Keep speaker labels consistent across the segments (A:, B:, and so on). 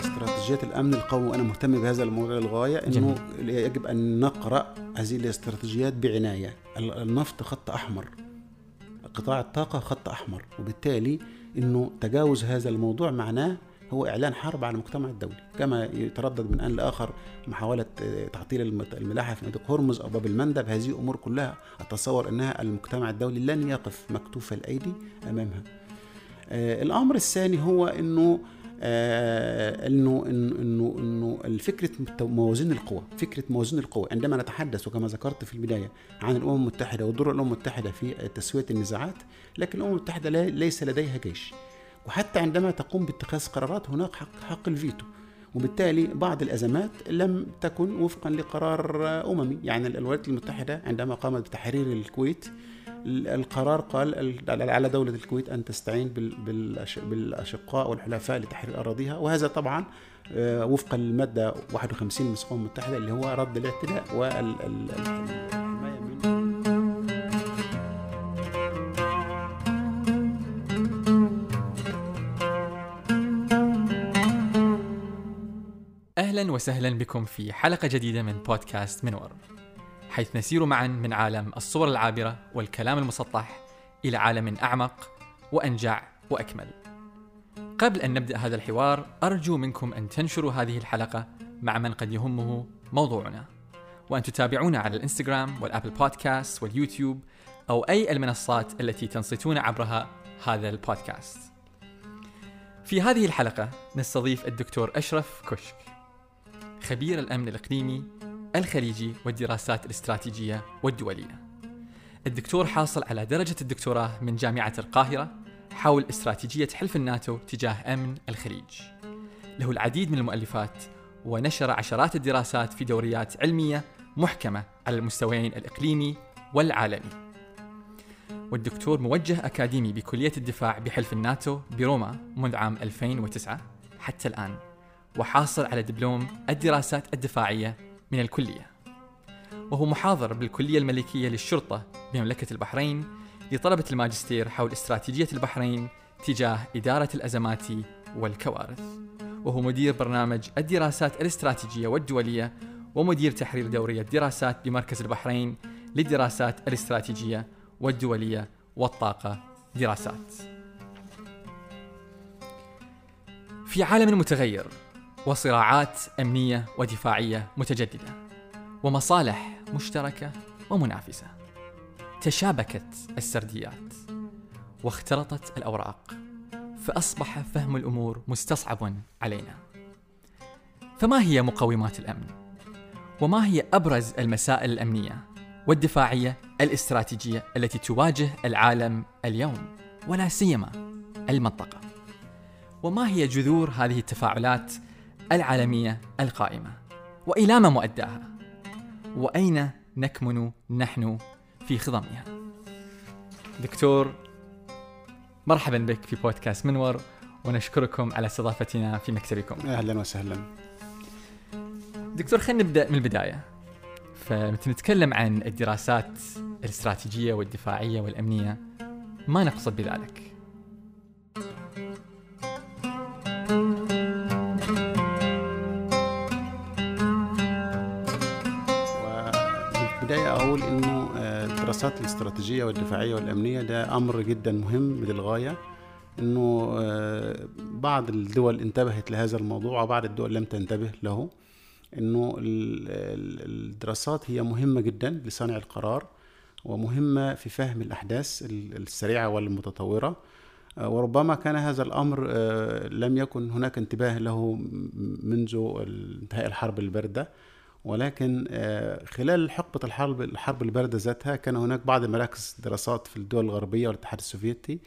A: استراتيجيات الأمن القومي وأنا مهتم بهذا الموضوع للغاية إنه يجب أن نقرأ هذه الاستراتيجيات بعناية. النفط خط أحمر قطاع الطاقة خط أحمر وبالتالي إنه تجاوز هذا الموضوع معناه هو إعلان حرب على المجتمع الدولي كما يتردد من آن لآخر محاولة تعطيل الملاحة في مضيق هرمز أو باب المندب. هذه أمور كلها أتصور أنها المجتمع الدولي لن يقف مكتوف الأيدي أمامها. آه الأمر الثاني هو إنه آه إنه إنه إنه الفكرة موازين القوى فكرة موازين القوى. عندما نتحدث وكما ذكرت في البداية عن الأمم المتحدة ودور الأمم المتحدة في تسوية النزاعات لكن الأمم المتحدة ليس لديها جيش. وحتى عندما تقوم باتخاذ قرارات هناك حق, حق الفيتو. وبالتالي بعض الأزمات لم تكن وفقا لقرار أممي. يعني الولايات المتحدة عندما قامت بتحرير الكويت القرار قال على دولة الكويت أن تستعين بالأشقاء والحلفاء لتحرير أراضيها. وهذا طبعا آه، وفقا للمادة 51 من الأمم المتحدة اللي هو رد الاعتداء. والحماية
B: أهلا وسهلا بكم في حلقة جديدة من بودكاست منور. حيث نسير معا من عالم الصور العابرة والكلام المسطح إلى عالم أعمق وأنجع وأكمل. قبل أن نبدأ هذا الحوار أرجو منكم أن تنشروا هذه الحلقة مع من قد يهمه موضوعنا. وأن تتابعونا على الإنستغرام والأبل بودكاست واليوتيوب أو أي المنصات التي تنصتون عبرها هذا البودكاست. في هذه الحلقة نستضيف الدكتور أشرف كشك. خبير الأمن الإقليمي الخليجي والدراسات الاستراتيجية والدولية. الدكتور حاصل على درجة الدكتوراه من جامعة القاهرة حول استراتيجية حلف الناتو تجاه أمن الخليج. له العديد من المؤلفات ونشر عشرات الدراسات في دوريات علمية محكمة على المستويين الإقليمي والعالمي. والدكتور موجه أكاديمي بكلية الدفاع بحلف الناتو بروما منذ عام 2009 حتى الآن. وحاصل على دبلوم الدراسات الدفاعية من الكلية. وهو محاضر بالكلية الملكية للشرطة بمملكة البحرين لطلبة الماجستير حول استراتيجية البحرين تجاه إدارة الأزمات والكوارث. وهو مدير برنامج الدراسات الاستراتيجية والدولية ومدير تحرير دورية دراسات بمركز البحرين للدراسات الاستراتيجية والدولية والطاقة دراسات. في عالم متغير وصراعات أمنية ودفاعية متجددة ومصالح مشتركة ومنافسة. تشابكت السرديات واختلطت الأوراق فأصبح فهم الأمور مستصعب علينا. فما هي مقومات الأمن؟ وما هي أبرز المسائل الأمنية والدفاعية الاستراتيجية التي تواجه العالم اليوم ولا سيما المنطقة؟ وما هي جذور هذه التفاعلات العالمية القائمة. وإلى ما مؤداها. وأين نكمن نحن في خضمها؟ دكتور مرحبا بك في بودكاست منور ونشكركم على استضافتنا في مكتبكم.
A: أهلا وسهلا.
B: دكتور خلينا نبدأ من البداية. فمتى نتكلم عن الدراسات الاستراتيجية والدفاعية والأمنية. ما نقصد بذلك؟
A: الدراسات الاستراتيجية والدفاعية والأمنية ده أمر جدا مهم للغاية إنه آه، بعض الدول انتبهت لهذا الموضوع وبعض الدول لم تنتبه له إنه الدراسات هي مهمة جدا لصانع القرار ومهمة في فهم الأحداث السريعة والمتطورة. آه، وربما كان هذا الأمر آه، لم يكن هناك انتباه له منذ انتهاء الحرب الباردة. ولكن آه، خلال حقبة الحرب الحرب الباردة ذاتها كان هناك بعض مراكز دراسات في الدول الغربية والاتحاد السوفيتي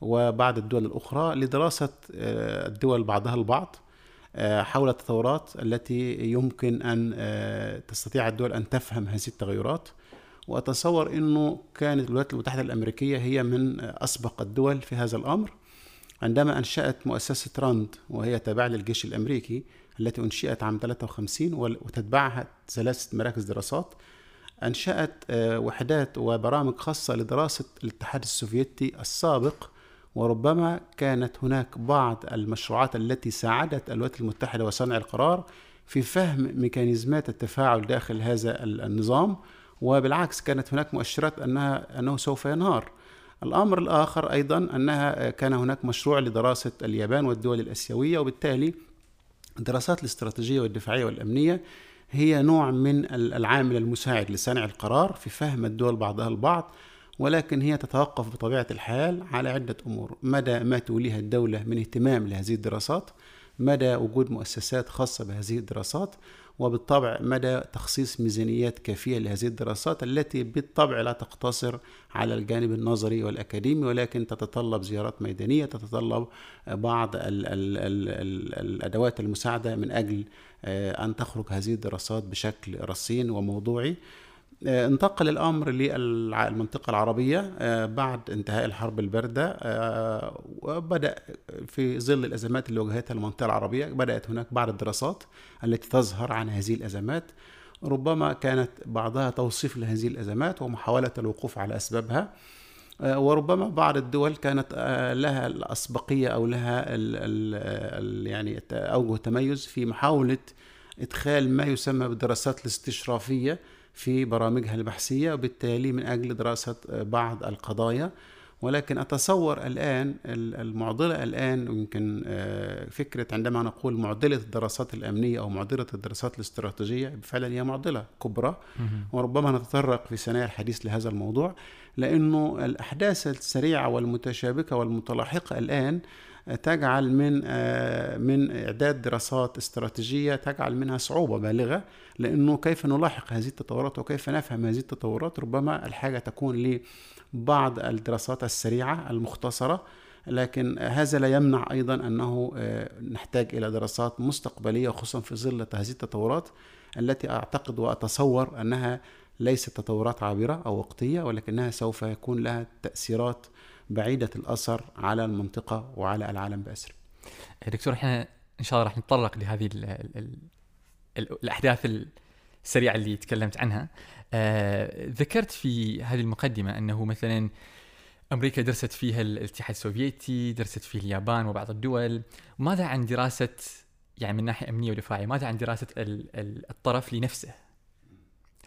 A: وبعض الدول الأخرى لدراسة آه، الدول بعضها البعض آه، حول التطورات التي يمكن أن تستطيع الدول أن تفهم هذه التغيرات. وأتصور أنه كانت الولايات المتحدة الأمريكية هي من أسبق الدول في هذا الأمر. عندما أنشأت مؤسسة راند وهي تابعة للجيش الأمريكي التي أنشئت عام 53 وتتبعها ثلاثة مراكز دراسات. أنشأت آه، وحدات وبرامج خاصة لدراسة الاتحاد السوفيتي السابق وربما كانت هناك بعض المشروعات التي ساعدت الولايات المتحدة وصنع القرار في فهم ميكانيزمات التفاعل داخل هذا النظام. وبالعكس كانت هناك مؤشرات أنها أنه سوف ينهار. الأمر الآخر أيضا أنها كان هناك مشروع لدراسة اليابان والدول الآسيوية وبالتالي الدراسات الاستراتيجية والدفاعية والأمنية هي نوع من العامل المساعد لصانع القرار في فهم الدول بعضها البعض ولكن هي تتوقف بطبيعة الحال على عدة أمور. مدى ما توليها الدولة من اهتمام لهذه الدراسات مدى وجود مؤسسات خاصة بهذه الدراسات وبالطبع مدى تخصيص ميزانيات كافية لهذه الدراسات التي بالطبع لا تقتصر على الجانب النظري والأكاديمي ولكن تتطلب زيارات ميدانية تتطلب بعض ال ال ال ال الأدوات المساعدة من أجل آه، أن تخرج هذه الدراسات بشكل رصين وموضوعي. انتقل الأمر للمنطقه العربية آه، بعد انتهاء الحرب الباردة آه، وبدأ في ظل الأزمات اللي واجهتها المنطقة العربية بدأت هناك بعض الدراسات التي تظهر عن هذه الأزمات. ربما كانت بعضها توصيف لهذه الأزمات ومحاولة الوقوف على أسبابها. وربما بعض الدول كانت لها الأسبقية أو لها ال ال يعني أوجه تميز في محاولة إدخال ما يسمى بالدراسات الاستشرافية في برامجها البحثية وبالتالي من أجل دراسة بعض القضايا. ولكن أتصور الآن المعضلة الآن يمكن آه، فكرة عندما نقول معضلة الدراسات الأمنية أو معضلة الدراسات الاستراتيجية فعلا هي معضلة كبرى. وربما نتطرق في ثنايا الحديث لهذا الموضوع لأنه الأحداث السريعة والمتشابكة والمتلاحقة الآن تجعل من آه، من إعداد دراسات استراتيجية تجعل منها صعوبة بالغة لأنه كيف نلاحق هذه التطورات وكيف نفهم هذه التطورات؟ ربما الحاجة تكون لبعض الدراسات السريعة المختصرة لكن هذا لا يمنع أيضا أنه آه، نحتاج إلى دراسات مستقبلية خصوصا في ظل هذه التطورات التي أعتقد وأتصور أنها ليست تطورات عابرة أو وقتية ولكنها سوف يكون لها تأثيرات بعيدة الأثر على المنطقة وعلى العالم بأسره
B: دكتور إحنا إن شاء الله راح نتطرق لهذه ال ال ال الأحداث السريعة اللي تكلمت عنها. آه ذكرت في هذه المقدمة أنه مثلا أمريكا درست فيها الاتحاد السوفيتي درست فيه اليابان وبعض الدول. ماذا عن دراسة يعني من ناحية أمنية ودفاعية ماذا عن دراسة الطرف لنفسه؟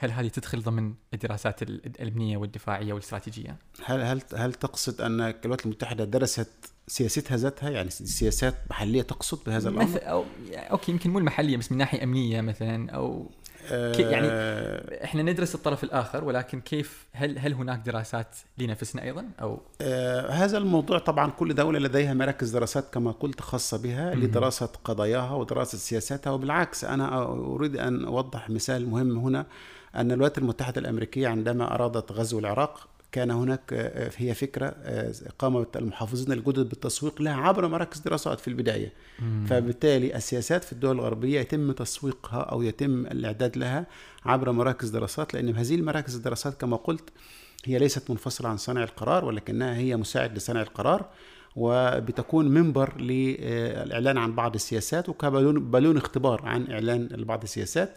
B: هل هذه تدخل ضمن الدراسات الأمنية والدفاعية والاستراتيجية؟
A: هل هل هل تقصد أن الولايات المتحدة درست سياستها ذاتها؟ يعني سياسات محلية تقصد بهذا الأمر؟ مثل
B: أو يعني أوكي يمكن مو المحلية بس من ناحية أمنية مثلا أو يعني آه، إحنا ندرس الطرف الآخر ولكن كيف هل هل هناك دراسات لنفسنا أيضا؟ أو
A: آه هذا الموضوع طبعا كل دولة لديها مراكز دراسات كما قلت خاصة بها لدراسة قضاياها ودراسة سياساتها. وبالعكس أنا أريد أن أوضح مثال مهم هنا. أن الولايات المتحدة الأمريكية عندما أرادت غزو العراق كان هناك آه، هي فكرة آه، قام المحافظين الجدد بالتسويق لها عبر مراكز دراسات في البداية مم. فبالتالي السياسات في الدول الغربية يتم تسويقها أو يتم الإعداد لها عبر مراكز دراسات لأن هذه المراكز الدراسات كما قلت هي ليست منفصلة عن صانع القرار ولكنها هي مساعد لصانع القرار وبتكون منبر للإعلان عن بعض السياسات وكبالون اختبار عن إعلان بعض السياسات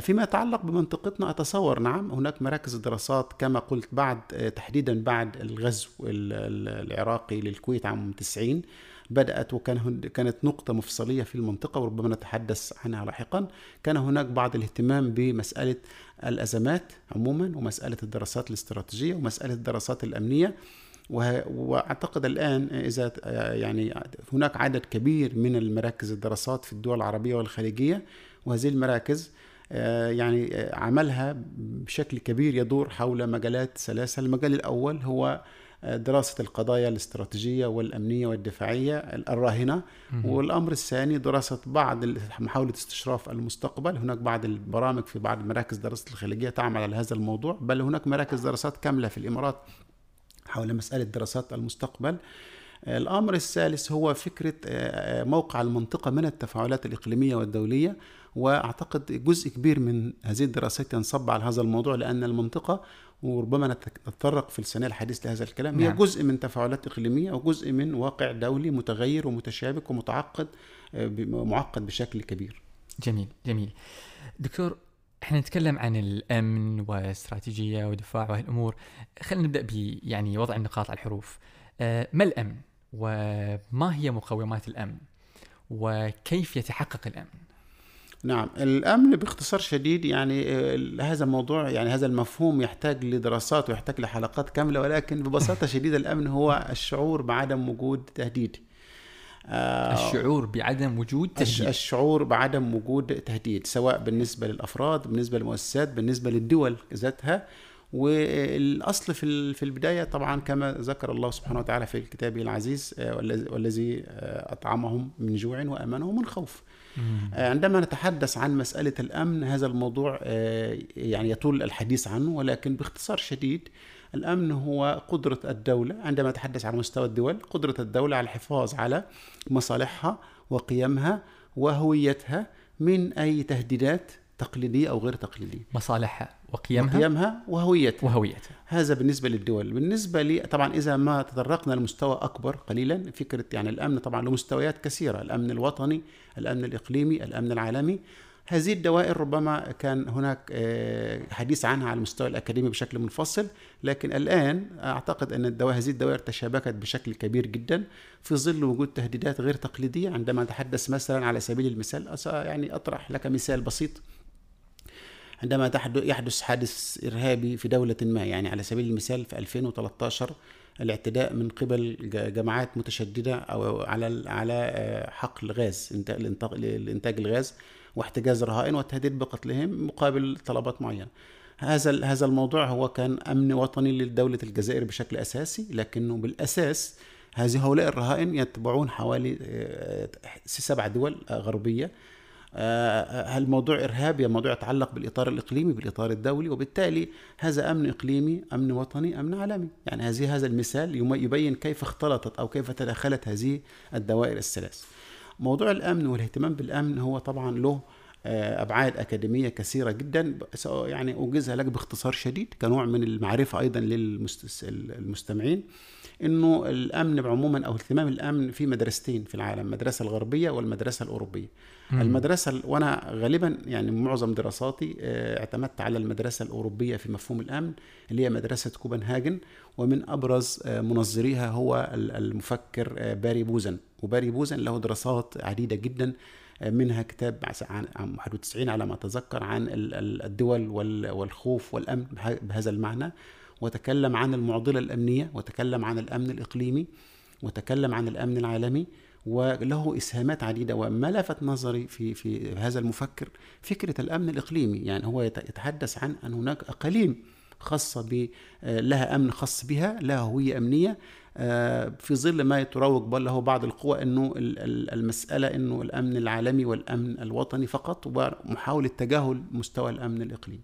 A: فيما يتعلق بمنطقتنا أتصور نعم هناك مراكز دراسات كما قلت بعد تحديدا بعد الغزو العراقي للكويت عام 90 بدأت وكان كانت نقطة مفصلية في المنطقة وربما نتحدث عنها لاحقا. كان هناك بعض الاهتمام بمسألة الأزمات عموما ومسألة الدراسات الاستراتيجية ومسألة الدراسات الأمنية. وأعتقد الآن إذا يعني هناك عدد كبير من المراكز الدراسات في الدول العربية والخليجية وهذه المراكز آه، يعني آه، عملها بشكل كبير يدور حول مجالات ثلاثة المجال الأول هو آه، دراسة القضايا الاستراتيجية والأمنية والدفاعية الراهنة. والأمر الثاني دراسة بعض محاولة استشراف المستقبل. هناك بعض البرامج في بعض مراكز دراسة الخليجية تعمل على هذا الموضوع بل هناك مراكز دراسات كاملة في الإمارات حول مسألة دراسات المستقبل. الأمر الثالث هو فكرة موقع المنطقة من التفاعلات الإقليمية والدولية. وأعتقد جزء كبير من هذه الدراسات ينصب على هذا الموضوع لأن المنطقة وربما نتطرق في السنة الحديث لهذا الكلام نعم. هي جزء من تفاعلات إقليمية وجزء من واقع دولي متغير ومتشابك ومتعقد آه، معقد بشكل كبير.
B: جميل جميل. دكتور إحنا نتكلم عن الأمن واستراتيجية ودفاع وهالأمور خلينا نبدأ ب يعني وضع النقاط على الحروف آه، ما الأمن وما هي مقومات الأمن وكيف يتحقق الأمن
A: نعم الأمن باختصار شديد يعني آه، هذا الموضوع يعني هذا المفهوم يحتاج لدراسات ويحتاج لحلقات كاملة ولكن ببساطة شديدة الأمن هو الشعور بعدم وجود تهديد.
B: آه، الشعور بعدم وجود تهديد.
A: الشعور بعدم وجود تهديد سواء بالنسبة للأفراد بالنسبة للمؤسسات بالنسبة للدول ذاتها. والأصل في في البداية طبعا كما ذكر الله سبحانه وتعالى في كتابه العزيز آه، والذي أطعمهم من جوع وأمنهم من خوف. عندما نتحدث عن مسألة الأمن هذا الموضوع يعني يطول الحديث عنه ولكن باختصار شديد الأمن هو قدرة الدولة عندما نتحدث على مستوى الدول قدرة الدولة على الحفاظ على مصالحها وقيمها وهويتها من أي تهديدات تقليدية أو غير تقليدية.
B: مصالحها وقيمها
A: وقيمها وهويتها.
B: وهويتها.
A: هذا بالنسبة للدول. بالنسبة لي طبعا إذا ما تطرقنا لمستوى أكبر قليلا فكرة يعني الأمن طبعا له مستويات كثيرة الأمن الوطني الأمن الإقليمي الأمن العالمي. هذه الدوائر ربما كان هناك آه، حديث عنها على المستوى الأكاديمي بشكل منفصل لكن الآن أعتقد أن الدوائر هذه الدوائر تشابكت بشكل كبير جدا في ظل وجود تهديدات غير تقليدية. عندما نتحدث مثلا على سبيل المثال يعني أطرح لك مثال بسيط. عندما يحدث حادث إرهابي في دولة ما يعني على سبيل المثال في 2013 الاعتداء من قبل جماعات متشددة أو على على آه، حقل غاز لإنتاج الغاز واحتجاز رهائن والتهديد بقتلهم مقابل طلبات معينة. هذا هذا الموضوع هو كان أمن وطني لدولة الجزائر بشكل أساسي لكنه بالأساس هذه هؤلاء الرهائن يتبعون حوالي آه، سبع دول غربية آه، الموضوع ارهابي موضوع يتعلق بالإطار الإقليمي بالإطار الدولي وبالتالي هذا أمن إقليمي أمن وطني أمن عالمي. يعني هذه هذا المثال يبين كيف اختلطت أو كيف تداخلت هذه الدوائر الثلاث. موضوع الأمن والاهتمام بالأمن هو طبعا له آه، أبعاد أكاديمية كثيرة جدا. يعني أوجزها لك باختصار شديد كنوع من المعرفة أيضا للمستمعين إنه الأمن عموما أو اهتمام الأمن في مدرستين في العالم المدرسة الغربية والمدرسة الأوروبية. مم. المدرسة وأنا غالبا يعني معظم دراساتي آه، اعتمدت على المدرسة الأوروبية في مفهوم الأمن اللي هي مدرسة كوبنهاجن ومن أبرز آه، منظريها هو المفكر باري بوزن. وباري بوزن له دراسات عديدة جدا منها كتاب عن 91 على ما أتذكر عن الدول والخوف والأمن بهذا المعنى. وتكلم عن المعضلة الأمنية وتكلم عن الأمن الإقليمي وتكلم عن الأمن العالمي. وله إسهامات عديدة وما لفت نظري في في هذا المفكر فكرة الأمن الإقليمي. يعني هو يتحدث عن أن هناك أقاليم خاصة ب لها أمن خاص بها لها هوية أمنية في ظل ما يتروج بل له بعض القوى إنه المسألة إنه الأمن العالمي والأمن الوطني فقط ومحاولة تجاهل مستوى الأمن الإقليمي.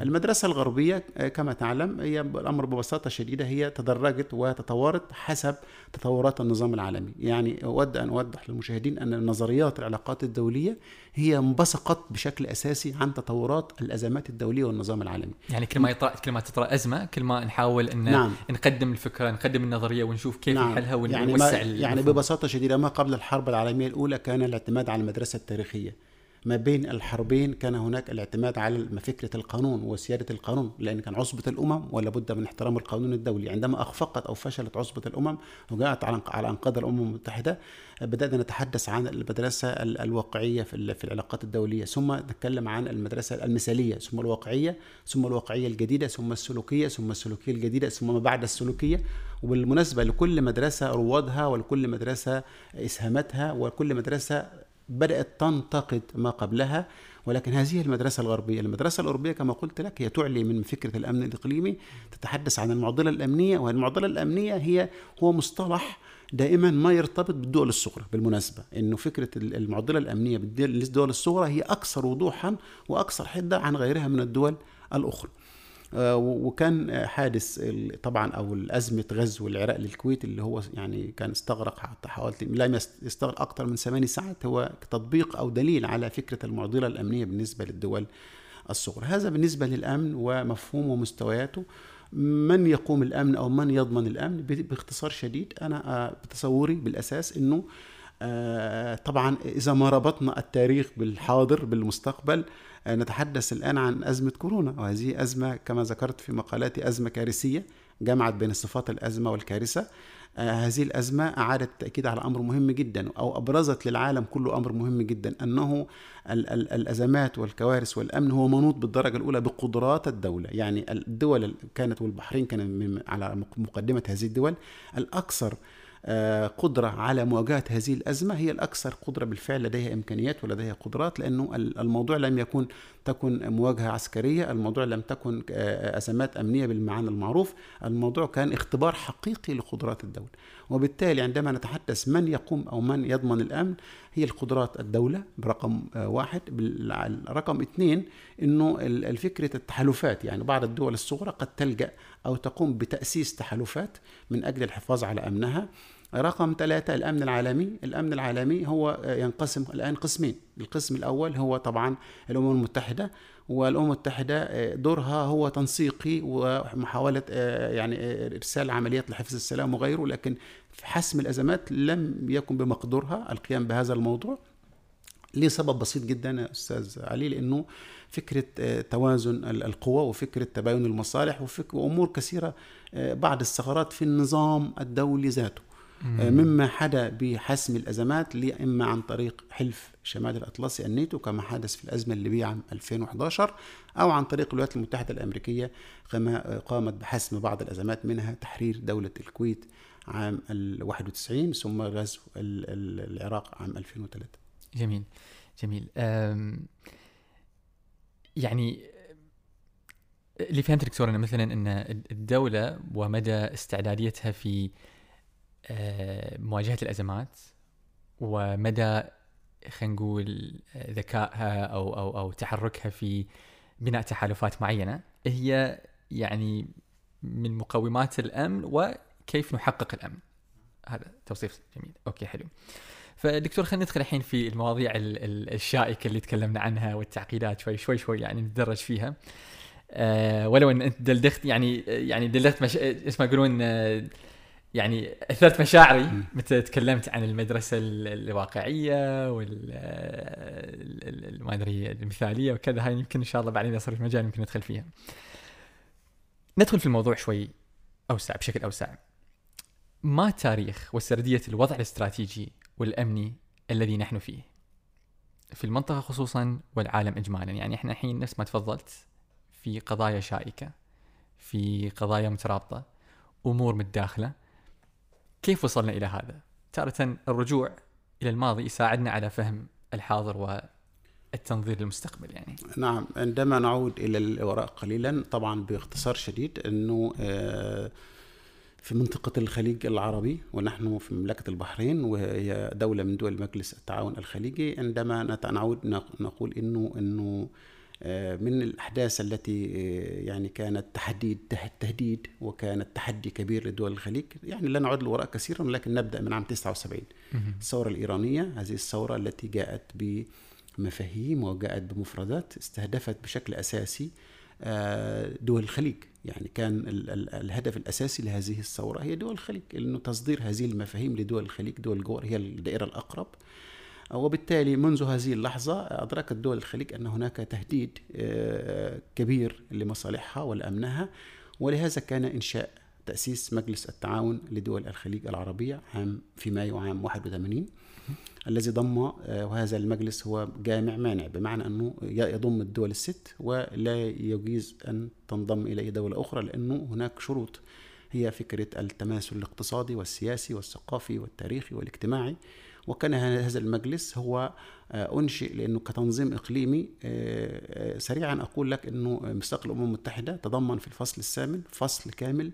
A: المدرسة الغربية آه، كما تعلم هي الأمر ببساطة شديدة هي تدرجت وتطورت حسب تطورات النظام العالمي، يعني أود أن أوضح للمشاهدين أن نظريات العلاقات الدولية هي انبثقت بشكل أساسي عن تطورات الأزمات الدولية والنظام العالمي.
B: يعني كل ما يطرأ كل ما تطرأ أزمة كل ما نحاول إن نعم. نقدم الفكرة نقدم النظرية ونشوف كيف نعم. نحلها ونوسع
A: يعني, يعني ببساطة شديدة ما قبل الحرب العالمية الأولى كان الاعتماد على المدرسة التاريخية ما بين الحربين كان هناك الاعتماد على فكرة القانون وسيادة القانون لأن كان عصبة الأمم ولا بد من احترام القانون الدولي. عندما أخفقت أو فشلت عصبة الأمم وجاءت على أنقاض الأمم المتحدة بدأنا نتحدث عن المدرسة الواقعية في العلاقات الدولية ثم نتكلم عن المدرسة المثالية ثم الواقعية ثم الواقعية الجديدة ثم السلوكية ثم السلوكية الجديدة ثم ما بعد السلوكية. وبالمناسبة لكل مدرسة روادها ولكل مدرسة إسهاماتها وكل مدرسة بدأت تنتقد ما قبلها ولكن هذه المدرسة الغربية. المدرسة الأوروبية كما قلت لك هي تعلي من فكرة الأمن الإقليمي تتحدث عن المعضلة الأمنية والمعضلة الأمنية هي هو مصطلح دائما ما يرتبط بالدول الصغرى بالمناسبة إنه فكرة المعضلة الأمنية بالدول الصغرى هي أكثر وضوحا وأكثر حدة عن غيرها من الدول الأخرى. وكان حادث طبعا أو ازمه غزو العراق للكويت اللي هو يعني كان استغرق حتى حوالي لم يستغرق أكثر من ثماني ساعات هو تطبيق أو دليل على فكرة المعضلة الأمنية بالنسبة للدول الصغرى. هذا بالنسبة للأمن ومفهومه ومستوياته. من يقوم الأمن أو من يضمن الأمن؟ باختصار شديد أنا بتصوري بالأساس إنه آه، طبعا إذا ما ربطنا التاريخ بالحاضر بالمستقبل آه، نتحدث الآن عن أزمة كورونا. وهذه أزمة كما ذكرت في مقالاتي أزمة كارثية جمعت بين صفات الأزمة والكارثة. آه، هذه الأزمة أعادت التأكيد على أمر مهم جدا أو أبرزت للعالم كله أمر مهم جدا أنه ال- ال- الأزمات والكوارث والأمن هو منوط بالدرجة الأولى بقدرات الدولة. يعني الدول كانت والبحرين كان من على مقدمة هذه الدول. الأكثر آه، قدرة على مواجهة هذه الأزمة. هي الأكثر قدرة بالفعل لديها إمكانيات ولديها قدرات لأنه ال- الموضوع لم يكن تكن مواجهة عسكرية الموضوع لم تكن آه، أزمات أمنية بالمعنى المعروف. الموضوع كان اختبار حقيقي لقدرات الدولة. وبالتالي عندما نتحدث من يقوم أو من يضمن الأمن هي القدرات الدولة برقم آه، واحد. رقم اثنين أنه الفكرة التحالفات. يعني بعض الدول الصغرى قد تلجأ أو تقوم بتأسيس تحالفات من أجل الحفاظ على أمنها. رقم ثلاثة الأمن العالمي. الأمن العالمي هو آه، ينقسم الآن قسمين. القسم الأول هو طبعا الأمم المتحدة والأمم المتحدة آه، دورها هو تنسيقي ومحاولة آه، يعني إرسال عمليات لحفظ السلام وغيره لكن في حسم الأزمات لم يكن بمقدورها القيام بهذا الموضوع لسبب بسيط جدا يا أستاذ علي لأنه فكرة آه، توازن ال- القوى وفكرة تباين المصالح وفك وأمور كثيرة آه، بعض الثغرات في النظام الدولي ذاته. آه، مما حدا بحسم الأزمات لي إما عن طريق حلف شمال الأطلسي الناتو كما حدث في الأزمة الليبيه عام 2011 أو عن طريق الولايات المتحدة الأمريكية كما قامت بحسم بعض الأزمات منها تحرير دولة الكويت عام ال 91 ثم غزو ال- ال- العراق عام 2003
B: جميل جميل. يعني اللي فهمت دكتور إنه مثلا إن الدولة ومدى استعداديتها في آه، مواجهة الأزمات ومدى خلينا نقول آه، ذكائها أو أو أو تحركها في بناء تحالفات معينة هي يعني من مقومات الأمن وكيف نحقق الأمن. هذا توصيف جميل. أوكي حلو. فدكتور خلينا ندخل الحين في المواضيع ال- ال- الشائكة اللي تكلمنا عنها والتعقيدات شوي شوي شوي يعني نتدرج فيها أه ولو إن أنت دلدخت يعني يعني دلدخت مش... اسمه يقولون آه، يعني أثرت مشاعري. متى تكلمت عن المدرسة ال- الواقعية وال آه، ال- ال- ال- ما أدري المثالية وكذا هاي يمكن إن شاء الله بعدين صار في مجال يمكن ندخل فيها. ندخل في الموضوع شوي أوسع بشكل أوسع. ما تاريخ وسرديه الوضع الاستراتيجي والامني الذي نحن فيه؟ في المنطقة خصوصا والعالم اجمالا، يعني إحنا الحين نفس ما تفضلت في قضايا شائكة في قضايا مترابطة أمور متداخلة كيف وصلنا إلى هذا؟ تارة الرجوع إلى الماضي يساعدنا على فهم الحاضر والتنظير للمستقبل يعني.
A: نعم عندما نعود إلى الوراء قليلا طبعا باختصار شديد إنه آه، في منطقة الخليج العربي ونحن في مملكة البحرين وهي دولة من دول مجلس التعاون الخليجي. عندما نعود نق- نقول إنه إنه آه، من الأحداث التي آه، يعني كانت تحديد ته- تهديد وكانت تحدي كبير لدول الخليج. يعني لا نعود للوراء كثيرا لكن نبدأ من عام 79 الثورة الإيرانية هذه الثورة التي جاءت بمفاهيم وجاءت بمفردات استهدفت بشكل أساسي آه، دول الخليج. يعني كان ال- ال- الهدف الأساسي لهذه الثورة هي دول الخليج إنه تصدير هذه المفاهيم لدول الخليج دول الجوار هي الدائرة الأقرب. وبالتالي منذ هذه اللحظة أدركت دول الخليج أن هناك تهديد آه، كبير لمصالحها ولأمنها ولهذا كان إنشاء تأسيس مجلس التعاون لدول الخليج العربية عام في مايو عام 81 الذي ضم آه، وهذا المجلس هو جامع مانع بمعنى أنه يضم الدول الست ولا يجيز أن تنضم إلى أي دولة أخرى لأنه هناك شروط هي فكرة التماثل الاقتصادي والسياسي والثقافي والتاريخي والاجتماعي. وكان هذا المجلس هو آه، أنشئ لأنه كتنظيم إقليمي آه، سريعا أقول لك أنه ميثاق الأمم المتحدة تضمن في الفصل الثامن فصل كامل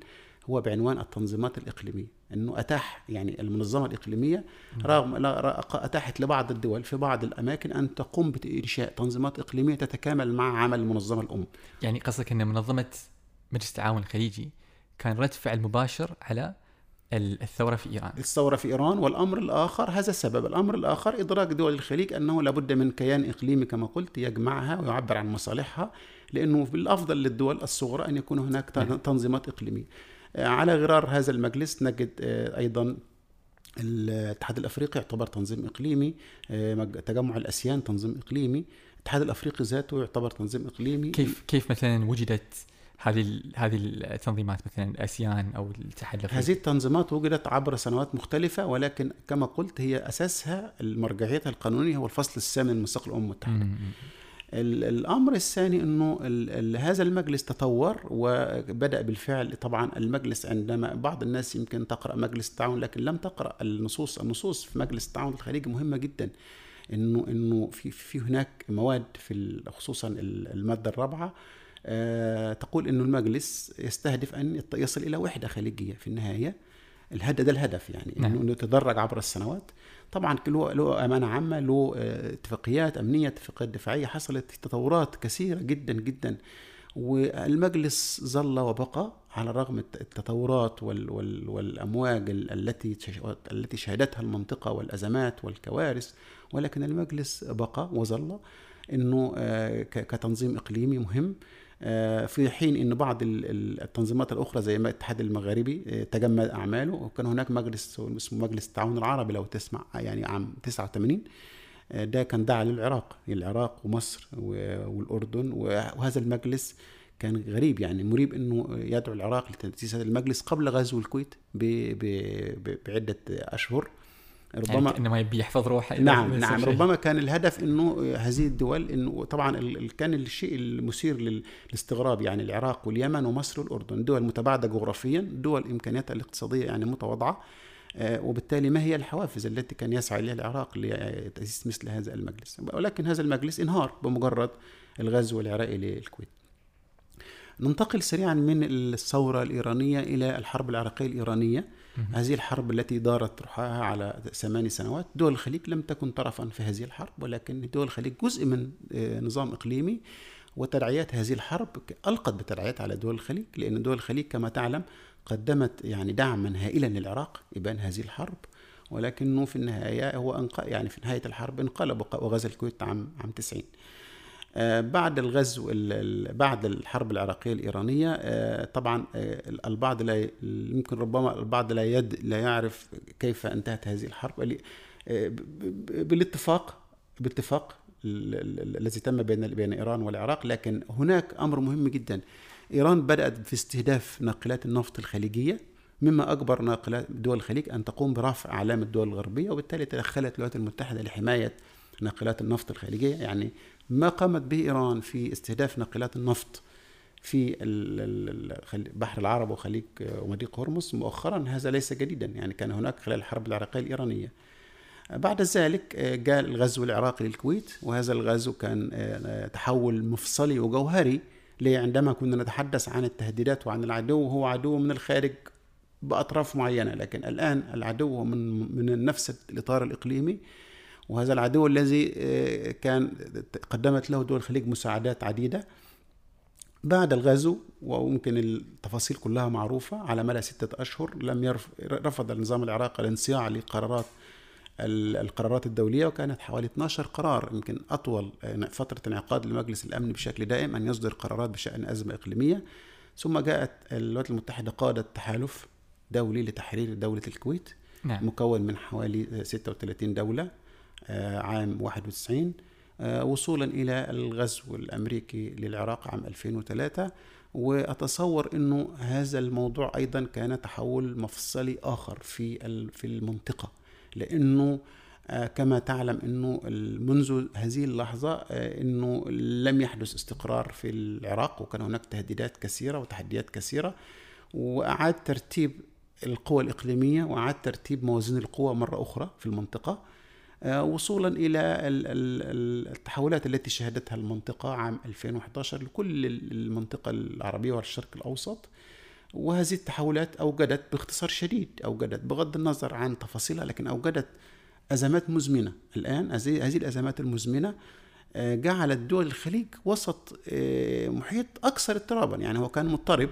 A: هو بعنوان التنظيمات الإقليمية. أنه أتاح يعني المنظمة الإقليمية رغم أتاحت لبعض الدول في بعض الأماكن أن تقوم بإنشاء تنظيمات إقليمية تتكامل مع عمل المنظمة الأم
B: يعني قصدك إن منظمة مجلس التعاون الخليجي كان رد فعل مباشر على ال- الثورة في إيران.
A: الثورة في إيران والأمر الآخر هذا السبب الأمر الآخر إدراك دول الخليج أنه لابد من كيان إقليمي كما قلت يجمعها ويعبر عن مصالحها لأنه بالأفضل للدول الصغرى أن يكون هناك تن-. تنظيمات إقليمية على غرار هذا المجلس نجد آه، أيضا الاتحاد الأفريقي يعتبر تنظيم إقليمي آه، تجمع الأسيان تنظيم إقليمي. الاتحاد الأفريقي ذاته يعتبر تنظيم إقليمي.
B: كيف كيف مثلا وجدت هذه هذه التنظيمات مثلا الأسيان أو الاتحاد الأفريقي؟
A: هذه التنظيمات وجدت عبر سنوات مختلفة ولكن كما قلت هي أساسها مرجعيتها القانونية هو الفصل الثامن من ميثاق الأمم المتحدة. الأمر الثاني إنه هذا المجلس تطور وبدأ بالفعل. طبعا المجلس عندما بعض الناس يمكن تقرأ مجلس التعاون لكن لم تقرأ النصوص. النصوص في مجلس التعاون الخليجي مهمة جدا. إنه إنه في في هناك مواد في خصوصا المادة الرابعة آه، تقول إنه المجلس يستهدف أن يصل إلى وحدة خليجية في النهاية. الهدف ده الهدف يعني نعم. إنه يتدرج عبر السنوات. طبعا له له أمانة عامة له آه، اتفاقيات أمنية اتفاقيات دفاعية حصلت تطورات كثيرة جدا جدا. والمجلس ظل وبقى على الرغم التطورات وال وال والأمواج التي التي شهدتها المنطقة والأزمات والكوارث. ولكن المجلس بقى وظل إنه آه، كتنظيم إقليمي مهم. في حين إن بعض التنظيمات الأخرى زي الاتحاد المغاربي آه، تجمد أعماله وكان هناك مجلس اسمه مجلس التعاون العربي لو تسمع يعني عام 89 آه، ده كان دعا للعراق العراق ومصر والأردن وهذا المجلس كان غريب يعني مريب إنه يدعو العراق لتأسيس هذا المجلس قبل غزو الكويت بعدة أشهر.
B: ربما يعني إنما يبي يحفظ روحه
A: نعم نعم. شيء. ربما كان الهدف إنه هذه الدول إنه طبعا كان الشيء المثير للاستغراب يعني العراق واليمن ومصر والأردن. دول متباعدة جغرافيا دول إمكانياتها الاقتصادية يعني متواضعة آه، وبالتالي ما هي الحوافز التي كان يسعى إليها العراق لتأسيس مثل هذا المجلس؟ ولكن هذا المجلس انهار بمجرد الغزو العراقي للكويت. ننتقل سريعا من الثورة الإيرانية إلى الحرب العراقية الإيرانية. هذه الحرب التي دارت رحاها على ثماني سنوات. دول الخليج لم تكن طرفا في هذه الحرب ولكن دول الخليج جزء من آه، نظام إقليمي وتداعيات هذه الحرب ألقت بتداعيات على دول الخليج لأن دول الخليج كما تعلم قدمت يعني دعما هائلا للعراق إبان هذه الحرب. ولكنه في النهاية هو انق... يعني في نهاية الحرب انقلب وغزا الكويت عام عام 90 آه، بعد الغزو بعد الحرب العراقية الإيرانية آه، طبعا آه، البعض لا يمكن ربما البعض لا يد لا يعرف كيف انتهت هذه الحرب. بالاتفاق باتفاق الذي تم بين بين إيران والعراق لكن هناك أمر مهم جدا. إيران بدأت في استهداف ناقلات النفط الخليجية مما أجبر ناقلات دول الخليج أن تقوم برفع أعلام الدول الغربية وبالتالي تدخلت الولايات المتحدة لحماية ناقلات النفط الخليجية يعني ما قامت به إيران في استهداف ناقلات النفط في البحر العربي وخليج ومضيق هرمز. مؤخرا هذا ليس جديدا يعني كان هناك خلال الحرب العراقية الإيرانية. بعد ذلك جاء الغزو العراقي للكويت وهذا الغزو كان تحول مفصلي وجوهري عندما كنا نتحدث عن التهديدات وعن العدو هو عدو من الخارج بأطراف معينة لكن الآن العدو من من نفس الإطار الإقليمي. وهذا العدو الذي آه، كان قدمت له دول الخليج مساعدات عديدة بعد الغزو وممكن التفاصيل كلها معروفة على مدى ستة أشهر لم يرف رفض النظام العراقي الانصياع لقرارات القرارات الدولية وكانت حوالي 12 قرار يمكن أطول آه، فترة انعقاد لمجلس الأمن بشكل دائم أن يصدر قرارات بشأن أزمة إقليمية ثم جاءت الولايات المتحدة قادت تحالف دولي لتحرير دولة الكويت نعم. مكون من حوالي 36 دولة آه، عام 91 آه، وصولا إلى الغزو الأمريكي للعراق عام 2003 وأتصور أنه هذا الموضوع أيضا كان تحول مفصلي آخر في في المنطقة. لأنه آه، كما تعلم إنه منذ هذه اللحظة إنه لم يحدث استقرار في العراق وكان هناك تهديدات كثيرة وتحديات كثيرة. وأعاد ترتيب القوى الإقليمية وأعاد ترتيب موازين القوى مرة أخرى في المنطقة. آه، وصولا إلى التحولات التي شهدتها المنطقة عام 2011 لكل المنطقة العربية والشرق الأوسط. وهذه التحولات أوجدت باختصار شديد أوجدت بغض النظر عن تفاصيلها لكن أوجدت أزمات مزمنة. الآن هذه الأزمات المزمنة آه، جعلت دول الخليج وسط آه، محيط أكثر اضطرابا. يعني هو كان مضطرب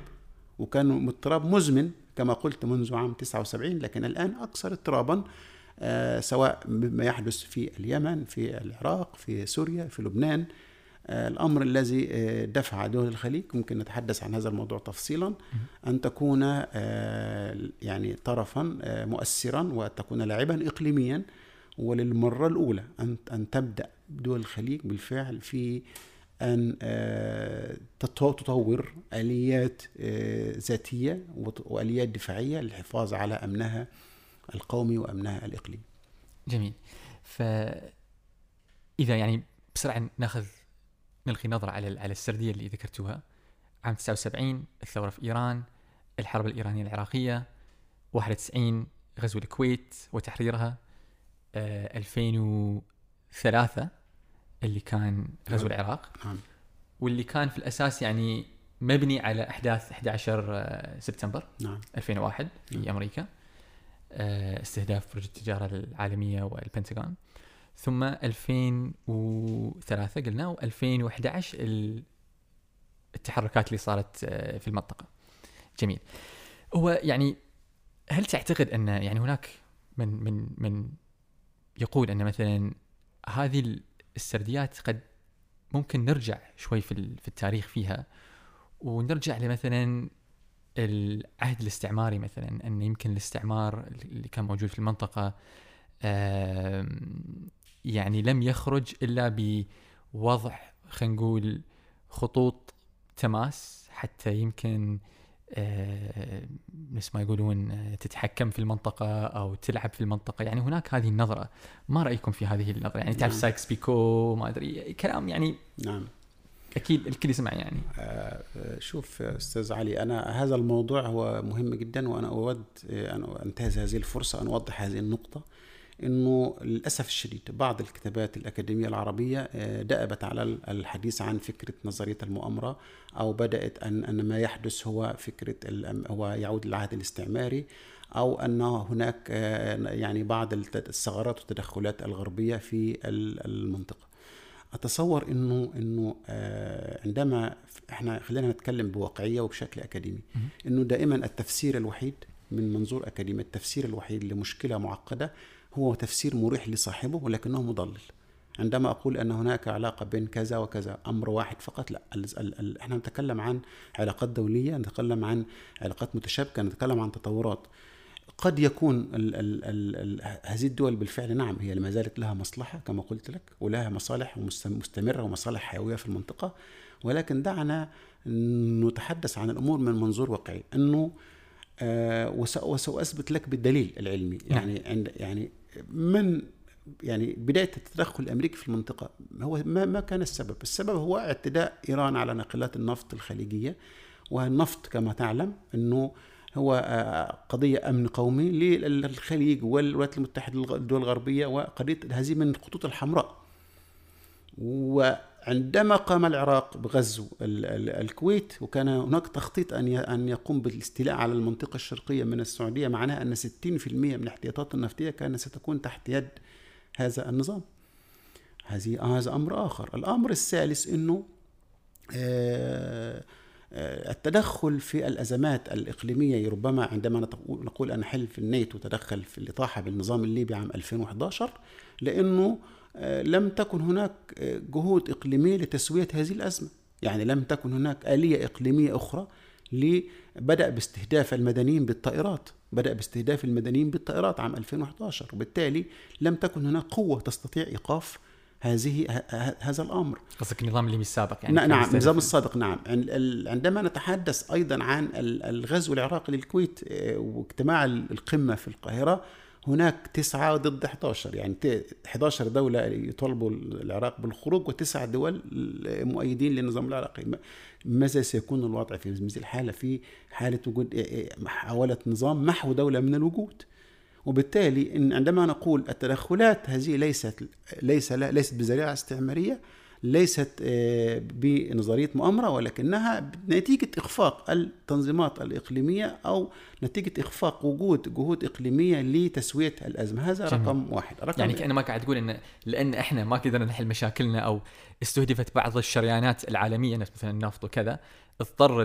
A: وكان اضطراب مزمن كما قلت منذ عام 79 لكن الآن أكثر اضطرابا. آه، سواء مما يحدث في اليمن في العراق في سوريا في لبنان. آه، الأمر الذي آه، دفع دول الخليج ممكن نتحدث عن هذا الموضوع تفصيلا أن تكون آه، يعني طرفا آه، مؤثرا وتكون لاعبا إقليميا وللمرة الأولى أن أن تبدأ دول الخليج بالفعل في أن آه، تطو- تطور آليات آه، ذاتية وآليات دفاعية للحفاظ على أمنها القومي وأمنها الإقليمي
B: جميل. ف اذا يعني بسرعة نأخذ نلقي نظرة على على السردية اللي ذكرتوها. عام 79 الثورة في إيران الحرب الإيرانية العراقية 91 غزو الكويت وتحريرها آه 2003 اللي كان غزو
A: نعم.
B: العراق.
A: نعم.
B: واللي كان في الأساس يعني مبني على أحداث 11 آه، سبتمبر.
A: نعم.
B: 2001
A: نعم.
B: في أمريكا. آه، استهداف برج التجارة العالمية والبنتاغون ثم 2003 قلنا و2011 التحركات اللي صارت آه، في المنطقة. جميل. هو يعني هل تعتقد أن يعني هناك من من من يقول أن مثلا هذه السرديات قد ممكن نرجع شوي في في التاريخ فيها ونرجع لمثلا العهد الاستعماري مثلا إن يمكن الاستعمار اللي كان موجود في المنطقة يعني لم يخرج إلا بوضع خلينا نقول خطوط تماس حتى يمكن نفس ما يقولون تتحكم في المنطقة أو تلعب في المنطقة. يعني هناك هذه النظرة. ما رأيكم في هذه النظرة؟ يعني تعرف
A: نعم.
B: سايكس بيكو ما أدري كلام يعني
A: نعم.
B: أكيد الكل يسمع يعني.
A: آه، شوف أستاذ علي أنا هذا الموضوع هو مهم جدا وأنا أود آه، أن أنتهز هذه الفرصة أن أوضح هذه النقطة. إنه للأسف الشديد بعض الكتابات الأكاديمية العربية آه، دأبت على الحديث عن فكرة نظرية المؤامرة أو بدأت أن أن ما يحدث هو فكرة هو يعود للعهد الاستعماري أو أن هناك آه، يعني بعض الثغرات والتدخلات الغربية في ال- المنطقة. أتصور إنه إنه آه، عندما إحنا خلينا نتكلم بواقعية وبشكل
B: أكاديمي.
A: إنه دائما التفسير الوحيد من منظور أكاديمي التفسير الوحيد لمشكلة معقدة هو تفسير مريح لصاحبه ولكنه مضلل. عندما أقول أن هناك علاقة بين كذا وكذا أمر واحد فقط لا. ال ال ال إحنا نتكلم عن علاقات دولية نتكلم عن علاقات متشابكة نتكلم عن تطورات. قد يكون ال ال ال ال هذه الدول بالفعل نعم هي ما زالت لها مصلحة كما قلت لك ولها مصالح مستمرة ومصالح حيوية في المنطقة ولكن دعنا نتحدث عن الأمور من منظور واقعي أنه آه وس- وسأثبت لك بالدليل العلمي
B: نعم.
A: يعني عند يعني من يعني بداية التدخل الأمريكي في المنطقة هو ما ما كان السبب؟ السبب هو اعتداء إيران على ناقلات النفط الخليجية والنفط كما تعلم أنه هو آه، قضية أمن قومي للخليج والولايات المتحدة الدول الغربية وقضية هذه من الخطوط الحمراء. وعندما قام العراق بغزو ال- ال- الكويت وكان هناك تخطيط أن أن يقوم بالاستيلاء على المنطقة الشرقية من السعودية معناه أن 60% من الاحتياطات النفطية كانت ستكون تحت يد هذا النظام. هذه هذا أمر آخر. الأمر الثالث أنه آه، التدخل في الأزمات الإقليمية ربما عندما نقول أن حلف الناتو تدخل في الإطاحة بالنظام الليبي عام 2011 لأنه آه، لم تكن هناك آه، جهود إقليمية لتسوية هذه الأزمة. يعني لم تكن هناك آلية إقليمية أخرى بدأ باستهداف المدنيين بالطائرات. بدأ باستهداف المدنيين بالطائرات عام 2011 وبالتالي لم تكن هناك قوة تستطيع إيقاف هذه هذا الأمر.
B: قصدك النظام الليبي السابق يعني
A: نعم النظام السابق نعم. عندما نتحدث أيضا عن ال- الغزو العراقي للكويت آه، واجتماع ال- القمة في القاهرة هناك تسعة ضد 11 يعني ت- 11 دولة يطالبوا العراق بالخروج وتسع دول مؤيدين للنظام العراقي. ماذا سيكون الوضع في مثل الحالة؟ في حالة وجود آه، آه، محاولة نظام محو دولة من الوجود. وبالتالي إن عندما نقول التدخلات هذه ليست ليس ليست بذريعة استعمارية ليست آه، بنظرية مؤامرة ولكنها نتيجة إخفاق التنظيمات الإقليمية أو نتيجة إخفاق وجود جهود إقليمية لتسوية الأزمة. هذا
B: جميل.
A: رقم واحد. رقم
B: يعني كأنه ما قاعد تقول إن لأن إحنا ما قدرنا نحل مشاكلنا أو استهدفت بعض الشريانات العالمية مثلا النفط وكذا اضطر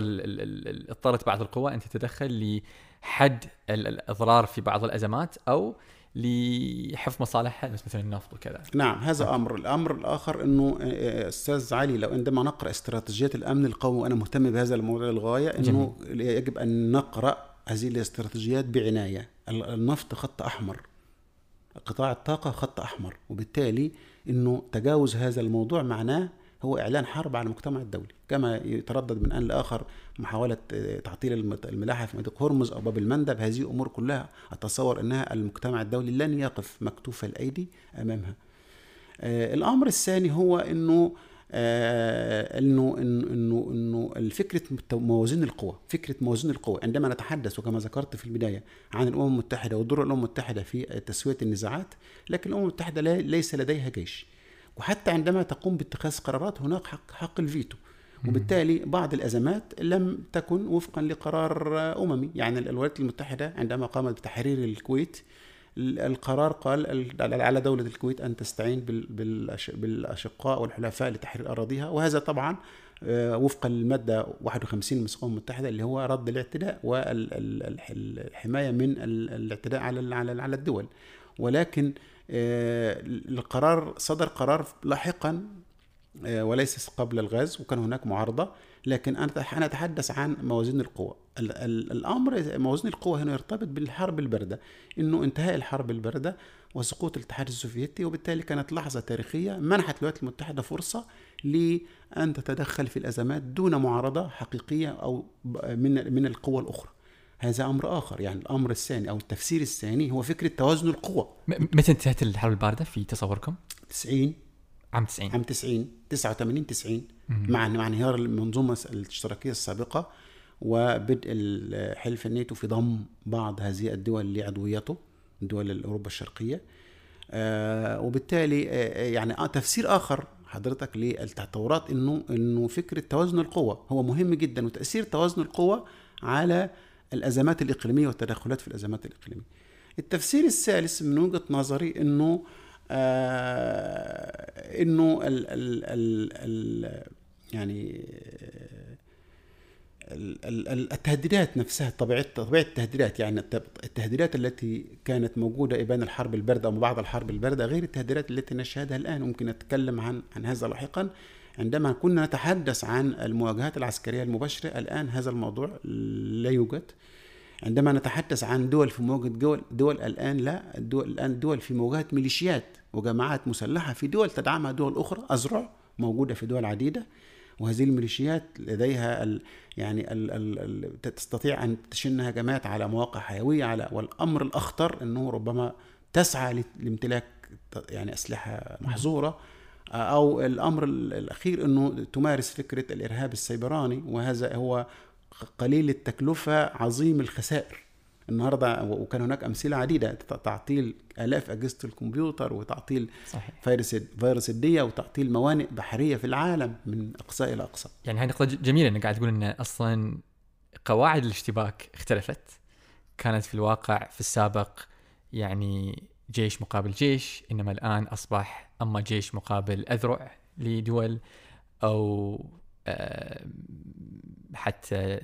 B: اضطرت بعض القوى أن تتدخل لحد ال- الإضرار في بعض الأزمات أو لحفظ مصالحها بس مثلا النفط وكذا.
A: نعم هذا أمر. الأمر الآخر إنه آه، أستاذ علي لو عندما نقرأ استراتيجيات الأمن القومي وأنا مهتم بهذا الموضوع للغاية إنه جميل. يجب أن نقرأ هذه الاستراتيجيات بعناية. النفط خط أحمر قطاع الطاقة خط أحمر وبالتالي إنه تجاوز هذا الموضوع معناه هو إعلان حرب على المجتمع الدولي كما يتردد من أن لآخر محاولة آه، تعطيل الملاحة في مضيق هرمز أو باب المندب. هذه أمور كلها أتصور أنها المجتمع الدولي لن يقف مكتوف الأيدي أمامها. آه الأمر الثاني هو إنه آه إنه إنه إنه فكره موازين القوى فكرة موازين القوى. عندما نتحدث وكما ذكرت في البداية عن الأمم المتحدة ودور الأمم المتحدة في تسوية النزاعات لكن الأمم المتحدة ليس لديها جيش. وحتى عندما تقوم باتخاذ قرارات هناك حق, حق الفيتو. وبالتالي بعض الأزمات لم تكن وفقا لقرار أممي. يعني الولايات المتحدة عندما قامت بتحرير الكويت القرار قال على دولة الكويت أن تستعين بالأشقاء والحلفاء لتحرير أراضيها. وهذا طبعا آه، وفقا للمادة 51 من الأمم المتحدة اللي هو رد الاعتداء والحماية من الاعتداء على على الدول. ولكن القرار صدر قرار لاحقا آه، وليس قبل الغاز وكان هناك معارضة لكن أنا أتحدث عن موازين القوى. الأمر موازين القوى هنا يرتبط بالحرب الباردة إنه انتهاء الحرب الباردة وسقوط الاتحاد السوفيتي وبالتالي كانت لحظة تاريخية منحت الولايات المتحدة فرصة لأن تتدخل في الأزمات دون معارضة حقيقية أو من من القوى الأخرى. هذا أمر آخر يعني الأمر الثاني أو التفسير الثاني هو فكرة توازن القوى.
B: متى انتهت الحرب الباردة في تصوركم؟
A: 90
B: عام 90
A: عام 90 89 90 مع مع انهيار المنظومة الاشتراكية السابقة وبدء حلف الناتو في ضم بعض هذه الدول لعضويته دول أوروبا الشرقية. آه وبالتالي آه يعني آه تفسير آخر حضرتك للتطورات إنه إنه فكرة توازن القوى هو مهم جدا وتأثير توازن القوى على الأزمات الإقليمية والتدخلات في الأزمات الإقليمية. التفسير الثالث من وجهة نظري إنه آه إنه ال ال ال ال يعني التهديدات نفسها طبيعة طبيعة التهديدات يعني التهديدات التي كانت موجودة ابان الحرب الباردة أو بعد الحرب الباردة غير التهديدات التي نشهدها الآن ممكن نتكلم عن عن هذا لاحقا عندما كنا نتحدث عن المواجهات العسكرية المباشرة الآن هذا الموضوع لا يوجد. عندما نتحدث عن دول في مواجهه دول دول الآن لا. الدول الآن دول في مواجهه ميليشيات وجماعات مسلحة في دول تدعمها دول أخرى اذرع موجودة في دول عديدة. وهذه الميليشيات لديها ال يعني ال ال تستطيع أن تشن هجمات على مواقع حيوية على والأمر الأخطر إنه ربما تسعى لامتلاك يعني أسلحة محظورة. أو الأمر الأخير إنه تمارس فكرة الإرهاب السيبراني وهذا هو قليل التكلفة عظيم الخسائر. النهارده وكان هناك أمثلة عديدة تعطيل آلاف أجهزة الكمبيوتر وتعطيل صحيح. فيروس فيروس الدية وتعطيل موانئ بحرية في العالم من أقصى إلى أقصى.
B: يعني هاي نقطة جميلة إنك قاعد تقول إن أصلا قواعد الاشتباك اختلفت. كانت في الواقع في السابق يعني جيش مقابل جيش إنما الآن أصبح أما جيش مقابل أذرع لدول أو آه، حتى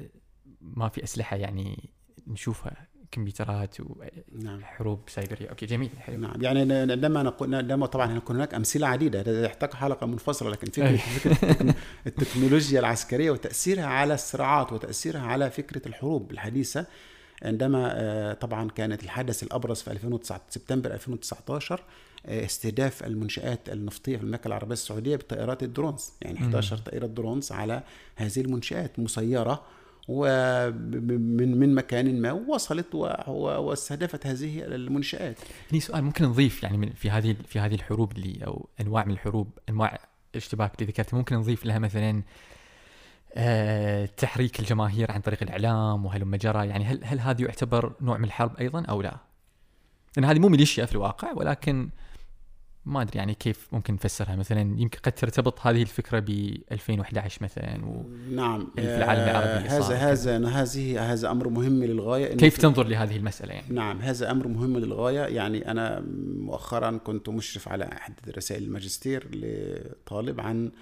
B: ما في أسلحة يعني نشوفها كمبيوترات وحروب نعم. سايبرية. أوكي جميل
A: حلو. نعم يعني لما نقول لما طبعا يكون هناك أمثلة عديدة هذا يحتاج حلقة منفصلة لكن فكرة, فكرة التكنولوجيا العسكرية وتأثيرها على الصراعات وتأثيرها على فكرة الحروب الحديثة عندما آه، طبعا كانت الحدث الأبرز في 2009 سبتمبر 2019 آه، استهداف المنشآت النفطية في المملكة العربية السعودية بطائرات ال drones يعني 11 طائرة drones على هذه المنشآت مسيرة ومن من مكان ما وصلت واستهدفت هذه المنشآت.
B: هني سؤال ممكن نضيف يعني في هذه في هذه الحروب اللي أو أنواع من الحروب أنواع الاشتباك اللي ذكرتها ممكن نضيف لها مثلا آه، تحريك الجماهير عن طريق الإعلام وهلم جرى. يعني هل هل هذا يعتبر نوع من الحرب أيضا أو لا؟ لأن هذه مو ميليشيا في الواقع ولكن ما أدري يعني كيف ممكن نفسرها. مثلا يمكن قد ترتبط هذه الفكرة ب 2011 مثلا و
A: نعم في العالم العربي هذا هذا هذه هذا أمر مهم للغاية
B: كيف تنظر لهذه المسألة يعني؟
A: نعم هذا أمر مهم للغاية. يعني أنا مؤخرا كنت مشرف على أحد رسائل الماجستير لطالب عن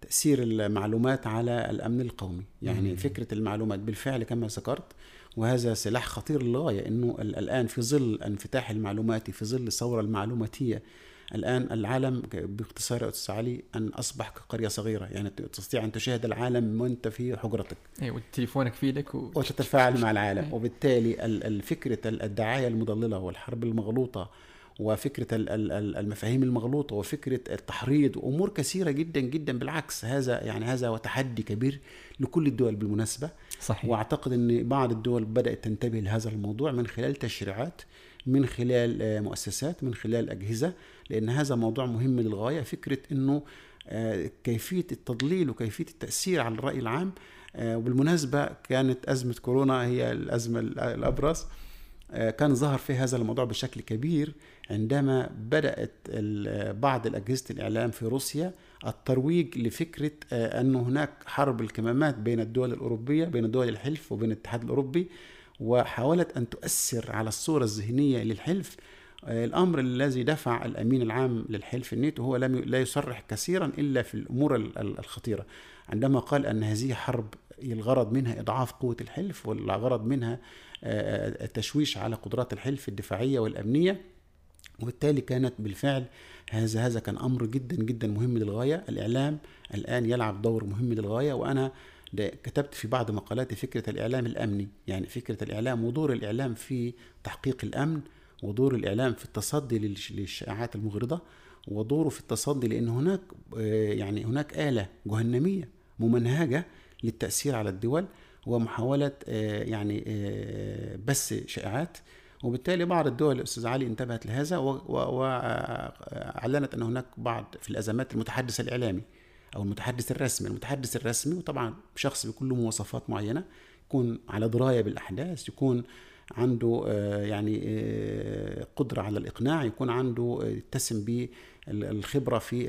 A: تأثير المعلومات على الأمن القومي. يعني مم. فكرة المعلومات بالفعل كما ذكرت وهذا سلاح خطير للغاية إنه الآن في ظل الانفتاح المعلوماتي في ظل الثوره المعلوماتية الآن العالم باختصار يا أستاذ علي أن أصبح كقريه صغيرة. يعني تستطيع أن تشاهد العالم وانت في حجرتك.
B: اي وتليفونك في إيدك
A: و... وتتفاعل مع العالم. وبالتالي الفكرة الدعاية المضللة والحرب المغلوطة وفكرة المفاهيم المغلوطة وفكرة التحريض وأمور كثيرة جدا جدا بالعكس هذا يعني هذا وتحدي كبير لكل الدول بالمناسبة.
B: صحيح.
A: وأعتقد أن بعض الدول بدأت تنتبه لهذا الموضوع من خلال تشريعات من خلال آه، مؤسسات من خلال أجهزة لأن هذا موضوع مهم للغاية. فكرة أنه آه، كيفية التضليل وكيفية التأثير على الرأي العام آه، وبالمناسبة كانت أزمة كورونا هي الأزمة الأبرز كان ظهر في هذا الموضوع بشكل كبير. عندما بدأت بعض الأجهزة الإعلام في روسيا الترويج لفكرة أن هناك حرب الكمامات بين الدول الأوروبية بين دول الحلف وبين الاتحاد الأوروبي وحاولت أن تؤثر على الصورة الذهنية للحلف. الأمر الذي دفع الأمين العام للحلف الناتو هو لم لا يصرح كثيرا إلا في الأمور الخطيرة. عندما قال أن هذه حرب الغرض منها إضعاف قوة الحلف والغرض منها التشويش على قدرات الحلف الدفاعية والأمنية وبالتالي كانت بالفعل هذا هذا كان أمر جدا جدا مهم للغاية. الإعلام الآن يلعب دور مهم للغاية وأنا كتبت في بعض مقالاتي فكرة الإعلام الأمني. يعني فكرة الإعلام ودور الإعلام في تحقيق الأمن ودور الإعلام في التصدي للشائعات المغرضة ودوره في التصدي لأن هناك آه، يعني هناك آلة جهنمية ممنهجة للتأثير على الدول ومحاولة آه، يعني آه، بث شائعات. وبالتالي بعض الدول أستاذ علي انتبهت لهذا واعلنت أن هناك بعض في الأزمات المتحدث الإعلامي أو المتحدث الرسمي. المتحدث الرسمي وطبعا شخص بيكون له مواصفات معينة يكون على دراية بالأحداث يكون عنده آه، يعني آه، قدرة على الإقناع يكون عنده يتسم بالخبره في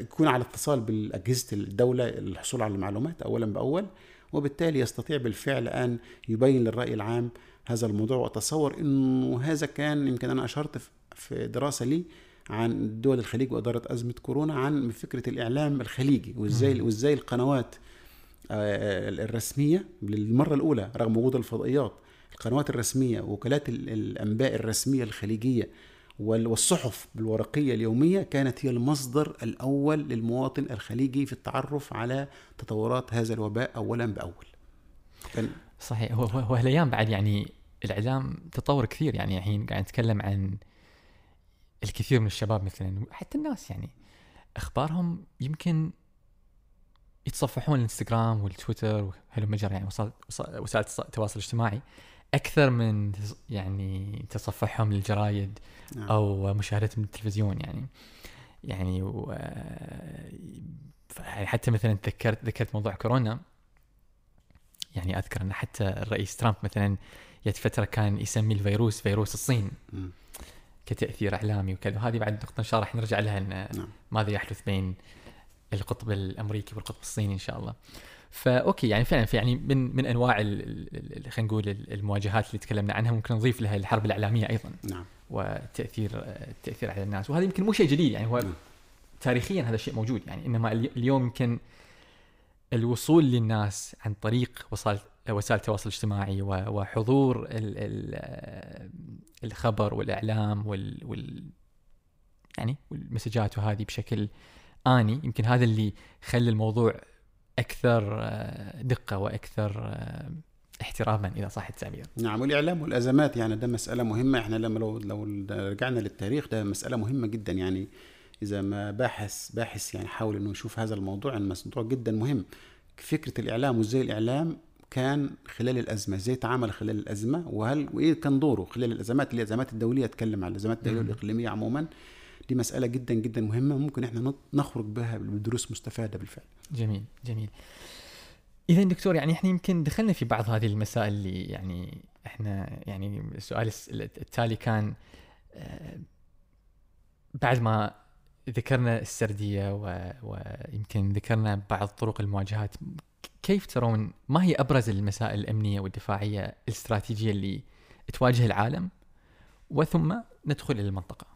A: يكون على اتصال بالأجهزة الدولة للحصول على المعلومات اولا بأول وبالتالي يستطيع بالفعل أن يبين للرأي العام هذا الموضوع وأتصور إنه هذا كان يمكن أنا أشرت في دراسة لي عن دول الخليج وإدارة أزمة كورونا عن فكرة الإعلام الخليجي وازاي وإزاي القنوات آه، الرسمية للمرة الأولى رغم وجود الفضائيات القنوات الرسمية وكالات الأنباء الرسمية الخليجية والصحف بالورقيه اليومية كانت هي المصدر الأول للمواطن الخليجي في التعرف على تطورات هذا الوباء اولا
B: بأول. صحيح هو هو الأيام بعد يعني الإعلام تطور كثير يعني الحين قاعد نتكلم عن الكثير من الشباب مثلا حتى الناس يعني أخبارهم يمكن يتصفحون الإنستغرام والتويتر وهالمجر يعني وسائل التواصل الاجتماعي أكثر من يعني تصفحهم للجرايد نعم. أو مشاهدتهم للتلفزيون يعني يعني و... يعني حتى مثلا تذكرت ذكرت موضوع كورونا يعني أذكر إن حتى الرئيس ترامب مثلا جت فتره كان يسمي الفيروس فيروس الصين م. كتأثير إعلامي وكذا وهذه بعد نقطة إن شاء الله راح نرجع لها إن نعم. ماذا يحدث بين القطب الأمريكي والقطب الصيني إن شاء الله. فاوكي يعني فعلا في يعني من من أنواع خلينا نقول المواجهات اللي تكلمنا عنها ممكن نضيف لها الحرب الإعلامية أيضا.
A: نعم.
B: والتاثير التاثير على الناس وهذا يمكن مو شيء جديد يعني هو نعم. تاريخيا هذا الشيء موجود يعني إنما اليوم يمكن الوصول للناس عن طريق وسائل وسائل التواصل الاجتماعي وحضور الخبر والإعلام وال, وال يعني والمسجات وهذه بشكل آني. يمكن هذا اللي خلى الموضوع أكثر آه، دقة وأكثر آه، احتراما إذا صح التعبير.
A: نعم والإعلام والأزمات يعني ده مسألة مهمة. إحنا لما لو لو رجعنا للتاريخ ده مسألة مهمة جدا. يعني إذا ما باحث باحث يعني حاول إنه يشوف هذا الموضوع الموضوع جدا مهم. فكرة الإعلام وإزاي الإعلام كان خلال الأزمة إزاي تعامل خلال الأزمة؟ وهل وإيه كان دوره خلال الأزمات اللي الأزمات الدولية اتكلم عن الأزمات الدولية والإقليمية عموما؟ دي مسألة جدا جدا مهمة ممكن إحنا نخرج بها بدروس مستفادة بالفعل.
B: جميل جميل. اذا دكتور يعني إحنا يمكن دخلنا في بعض هذه المسائل اللي يعني إحنا يعني السؤال التالي كان آه، بعد ما ذكرنا السردية ويمكن ذكرنا بعض طرق المواجهات كيف ترون ما هي أبرز المسائل الأمنية والدفاعية الاستراتيجية اللي تواجه العالم؟ وثم ندخل إلى المنطقة.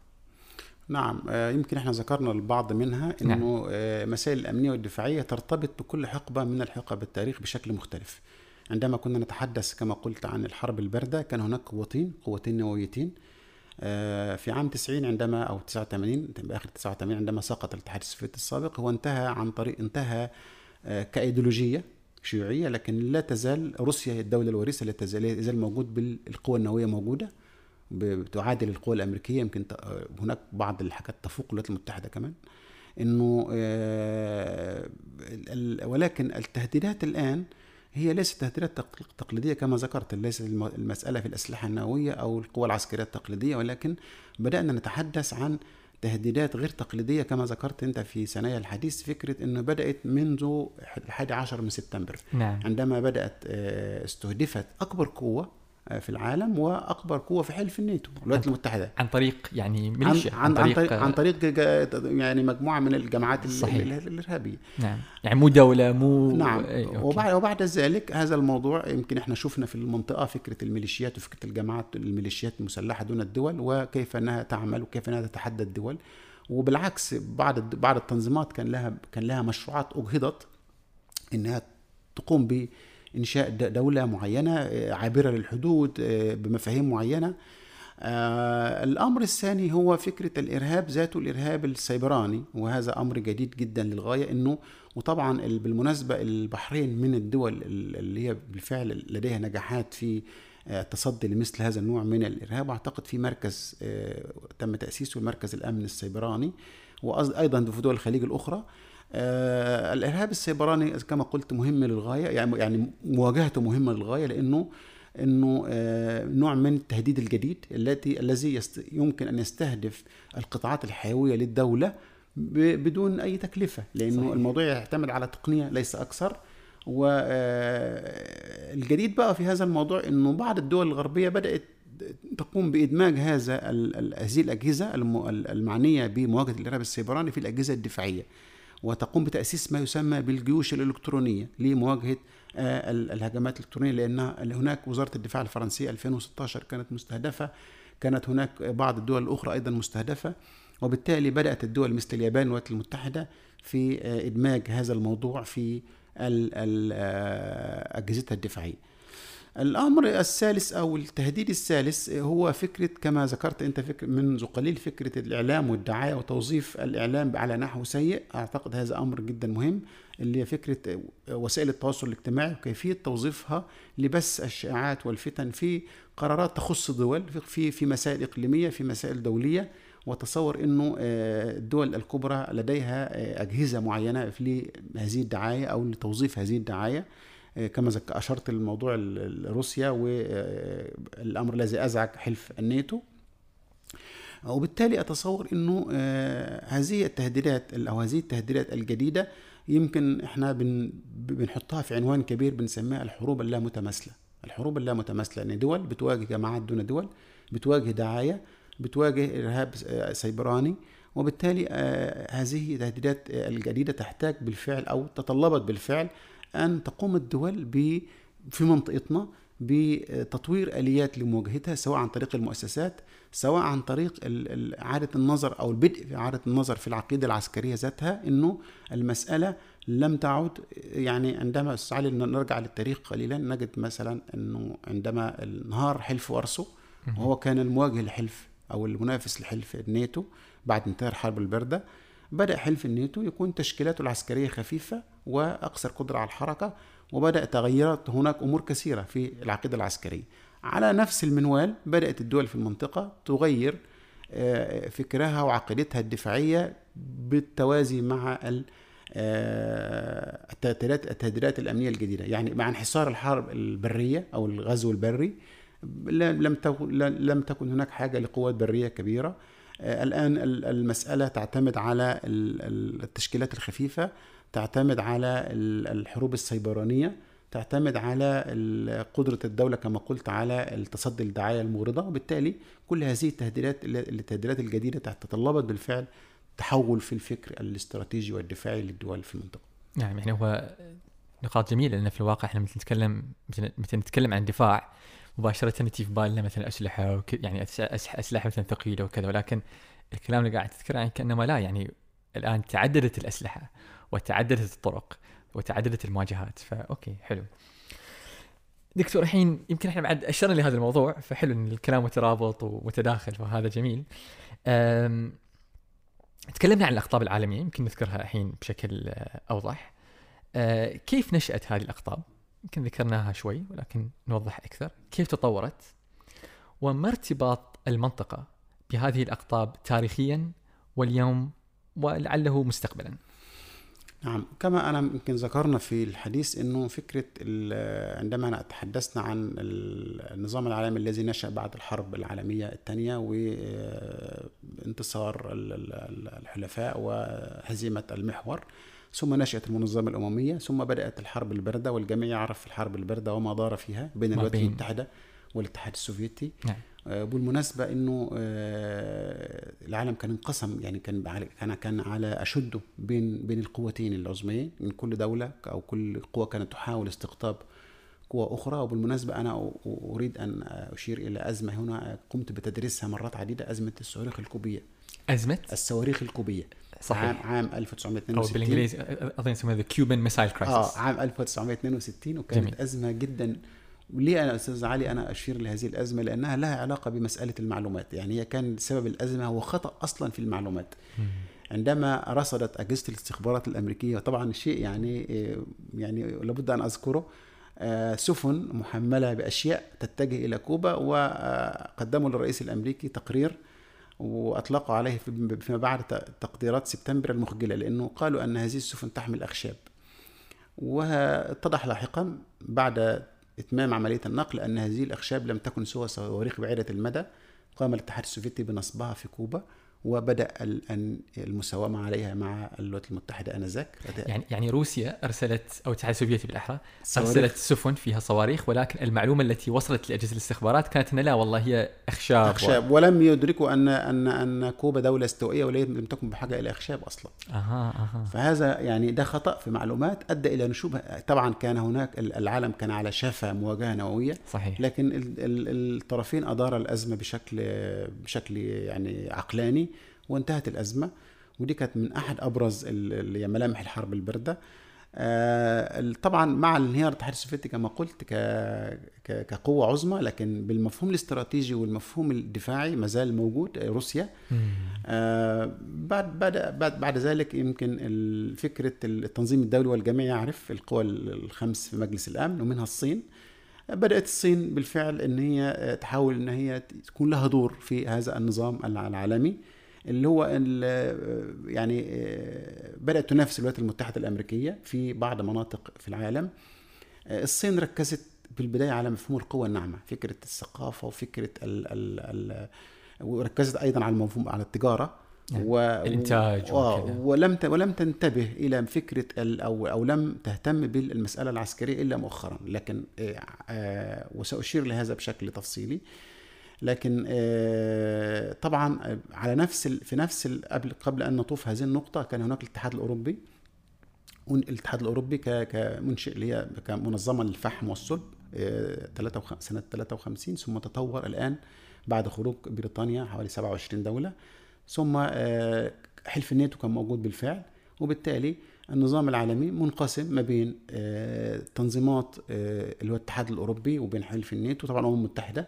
A: نعم آه، يمكن إحنا ذكرنا البعض منها إنه نعم. مسائل الأمنية والدفاعية ترتبط بكل حقبة من الحقب التاريخ بشكل مختلف. عندما كنا نتحدث كما قلت عن الحرب الباردة كان هناك قوتين قوتين نوويتين. آه، في عام 90 عندما أو 89 باخر 89 عندما سقط الاتحاد السوفيتي السابق هو انتهى عن طريق انتهى كإيديولوجية. شيوعية لكن لا تزال روسيا هي الدولة الوريثه لا تزال يزال موجود بالقوى النووية موجودة بتعادل القوى الأمريكية. يمكن هناك بعض الحاجات تفوق الولايات المتحدة كمان. إنه آه، ولكن التهديدات الآن هي ليست تهديدات تقليدية كما ذكرت ليست المسألة في الأسلحة النووية أو القوى العسكرية التقليدية ولكن بدأنا نتحدث عن تهديدات غير تقليدية كما ذكرت أنت في ثنايا الحديث فكرة أنه بدأت منذ الحادي عشر من سبتمبر
B: نعم.
A: عندما بدأت آه، استهدفت أكبر قوة في العالم وأكبر قوة في حلف الناتو الولايات المتحدة.
B: عن طريق يعني ميليشيا
A: عن, عن, عن طريق عن طريق يعني مجموعة من الجماعات صحيح. الإرهابية.
B: نعم. يعني مو دولة مو
A: نعم. وبعد وبعد ذلك هذا الموضوع يمكن إحنا شفنا في المنطقة فكرة الميليشيات وفكرة الجماعات الميليشيات المسلحة دون الدول وكيف أنها تعمل وكيف أنها تتحدى الدول. وبالعكس بعض بعض التنظيمات كان لها كان لها مشروعات أجهضت إنها تقوم ب إنشاء دولة معينة آه، عابرة للحدود آه، بمفاهيم معينة. آه الأمر الثاني هو فكرة الإرهاب ذاته الإرهاب السيبراني وهذا أمر جديد جدا للغاية إنه وطبعا بالمناسبة البحرين من الدول اللي هي بالفعل لديها نجاحات في التصدي لمثل هذا النوع من الإرهاب. واعتقد في مركز تم تأسيسه المركز الأمن السيبراني وأيضا في دول الخليج الأخرى. آه الإرهاب السيبراني كما قلت مهم للغاية يعني يعني مواجهته مهمة للغاية لأنه إنه آه نوع من التهديد الجديد التي الذي يمكن أن يستهدف القطاعات الحيوية للدولة بدون أي تكلفة لأنه صحيح. الموضوع يعتمد على تقنية ليس أكثر والجديد آه، بقى في هذا الموضوع إنه بعض الدول الغربية بدأت تقوم بإدماج هذا هذه الأجهزة المعنية بمواجهة الإرهاب السيبراني في الأجهزة الدفاعية وتقوم بتأسيس ما يسمى بالجيوش الإلكترونية لمواجهة آه، الهجمات الإلكترونية لأن هناك وزارة الدفاع الفرنسية 2016 كانت مستهدفة كانت هناك بعض الدول الأخرى أيضا مستهدفة وبالتالي بدأت الدول مثل اليابان والولايات المتحدة في آه، إدماج هذا الموضوع في آه، أجهزتها الدفاعية. الأمر الثالث أو التهديد الثالث هو فكرة كما ذكرت أنت فكر منذ قليل فكرة الإعلام والدعاية وتوظيف الإعلام على نحو سيء. أعتقد هذا أمر جدا مهم اللي هي فكرة وسائل التواصل الاجتماعي وكيفية توظيفها لبث الشائعات والفتن في قرارات تخص دول في في مسائل إقليمية في مسائل دولية وتصور إنه آه، الدول الكبرى لديها آه، أجهزة معينة لهذه الدعاية أو لتوظيف هذه الدعاية. كما أشرت الموضوع روسيا والامر الذي أزعج حلف الناتو. وبالتالي أتصور إنه آه، هذه التهديدات أو هذه التهديدات الجديدة يمكن إحنا بنحطها في عنوان كبير بنسميها الحروب اللامتماثلة. الحروب اللامتماثلة يعني دول بتواجه جماعات دون دول بتواجه دعايه بتواجه إرهاب آه، سيبراني. وبالتالي هذه التهديدات الجديدة تحتاج بالفعل أو تطلبت بالفعل أن تقوم الدول ب في منطقتنا بتطوير آليات لمواجهتها سواء عن طريق المؤسسات سواء عن طريق إعادة النظر أو البدء في إعادة النظر في العقيدة العسكرية ذاتها إنه المسألة لم تعد يعني عندما استعلي نرجع للتاريخ قليلا نجد مثلا إنه عندما انهار حلف وأرسو وهو كان المواجه لحلف أو المنافس لحلف الناتو بعد انتهاء الحرب الباردة بدأ حلف الناتو يكون تشكيلاته العسكرية خفيفة وأكثر قدرة على الحركة وبدأ تغيرات هناك أمور كثيرة في العقيدة العسكرية. على نفس المنوال بدأت الدول في المنطقة تغير آه، فكرها وعقيدتها الدفاعية بالتوازي مع آه، التهديدات التهديدات الأمنية الجديدة. يعني مع انحصار الحرب البرية أو الغزو البري لم لم تكن هناك حاجة لقوات برية كبيرة. آه، الآن المسألة تعتمد على التشكيلات الخفيفة تعتمد على الحروب السيبرانية تعتمد على قدرة الدولة كما قلت على التصدي للدعاية المغرضة وبالتالي كل هذه التهديدات التهديدات الجديدة تتطلبت بالفعل تحول في الفكر الاستراتيجي والدفاعي للدول في المنطقة.
B: نعم يعني هو نقاط جميلة لأن في الواقع إحنا مثل نتكلم مثل نتكلم عن دفاع مباشرة تجي في بالنا مثلا وك... يعني أسلحة مثلا ثقيلة وكذا. ولكن الكلام اللي قاعد تذكره يعني كانما لا يعني الآن تعددت الأسلحة. وتعددت الطرق وتعددت المواجهات فاوكي حلو دكتور الحين يمكن إحنا بعد أشرنا لهذا الموضوع فحلو إن الكلام مترابط ومتداخل فهذا جميل. تكلمنا عن الأقطاب العالمية يمكن نذكرها الحين بشكل آه، أوضح. أه كيف نشأت هذه الأقطاب؟ يمكن ذكرناها شوي ولكن نوضح أكثر. كيف تطورت؟ وما ارتباط المنطقة بهذه الأقطاب تاريخيا واليوم ولعله مستقبلا.
A: نعم. كما أنا يمكن ذكرنا في الحديث أنه فكرة عندما تحدثنا عن النظام العالمي الذي نشأ بعد الحرب العالمية الثانية وانتصار الحلفاء وهزيمة المحور ثم نشأت المنظمة الأممية ثم بدأت الحرب الباردة والجميع يعرف الحرب الباردة وما دار فيها بين الولايات المتحدة والاتحاد السوفيتي. نعم. آه، بالمناسبة إنه آه، العالم كان انقسم يعني كان كان كان على أشده بين بين القوتين العظميين من كل دولة أو كل قوة كانت تحاول استقطاب قوة أخرى. وبالمناسبة أنا أريد أن أشير إلى أزمة هنا قمت بتدريسها مرات عديدة أزمة الصواريخ الكوبية.
B: أزمة؟
A: الصواريخ الكوبية. صحيح. عام, عام 1962
B: أو بالإنجليزي أظن يسمونها the Cuban Missile Crisis
A: آه عام 1962 وكانت جميل. أزمة جدا وليه أنا أستاذ علي أنا أشير لهذه الأزمة؟ لأنها لها علاقة بمسألة المعلومات. يعني هي كان سبب الأزمة هو خطأ أصلا في المعلومات. عندما رصدت أجهزة الاستخبارات الأمريكية طبعا شيء يعني يعني لابد أن أذكره آه، سفن محملة بأشياء تتجه إلى كوبا وقدموا للرئيس الأمريكي تقرير وأطلقوا عليه فيما بعد تقديرات سبتمبر المخجلة لأنه قالوا أن هذه السفن تحمل أخشاب. واتضح لاحقا بعد إتمام عملية النقل أن هذه الأخشاب لم تكن سوى صواريخ بعيدة المدى قام الاتحاد السوفيتي بنصبها في كوبا. وبدأ المساومة عليها مع الولايات المتحدة آنذاك.
B: يعني يعني روسيا أرسلت أو الاتحاد السوفيتي بالاحرى أرسلت سفن فيها صواريخ ولكن المعلومة التي وصلت لأجهزة الاستخبارات كانت أن لا والله هي أخشاب.
A: أخشاب. و... ولم يدركوا ان ان أن كوبا دولة استوائية ولم تكن بحاجة إلى أخشاب أصلا.
B: أها أها.
A: فهذا يعني ده خطأ في معلومات أدى إلى نشوب طبعا كان هناك العالم كان على شفا مواجهة نووية.
B: صحيح.
A: لكن الطرفين ادار الأزمة بشكل بشكل يعني عقلاني. وانتهت الأزمة. ودي كانت من أحد أبرز ملامح الحرب الباردة. آه طبعا مع انهيار الاتحاد السوفيتي كما قلت كقوة عظمى لكن بالمفهوم الاستراتيجي والمفهوم الدفاعي ما زال موجود روسيا. آه بعد بعد بعد بعد ذلك يمكن فكرة التنظيم الدولي والجميع يعرف القوى الخمس في مجلس الأمن ومنها الصين. بدأت الصين بالفعل إن هي تحاول إن هي تكون لها دور في هذا النظام العالمي. اللي هو يعني بدأت تنافس الولايات المتحدة الأمريكية في بعض مناطق في العالم. الصين ركزت في البدايه على مفهوم القوة الناعمة فكرة الثقافة وفكرة ال ال ال وركزت أيضا على المفهوم على التجارة.
B: يعني و... الإنتاج
A: و... ولم ت... ولم تنتبه إلى فكرة ال... أو أو لم تهتم بالمسألة العسكرية إلا مؤخرا. لكن آه وسأشير لهذا بشكل تفصيلي. لكن آه، طبعا على نفس في نفس قبل قبل أن نطوف هذه النقطة كان هناك الاتحاد الأوروبي الاتحاد الأوروبي كمنشئ اللي هي كمنظمة للفحم والصلب آه، سنة 53 ثم تطور الآن بعد خروج بريطانيا حوالي 27 دولة ثم آه، حلف الناتو كان موجود بالفعل وبالتالي النظام العالمي منقسم ما بين تنظيمات اللي هو الاتحاد الأوروبي وبين حلف الناتو طبعا الأمم المتحدة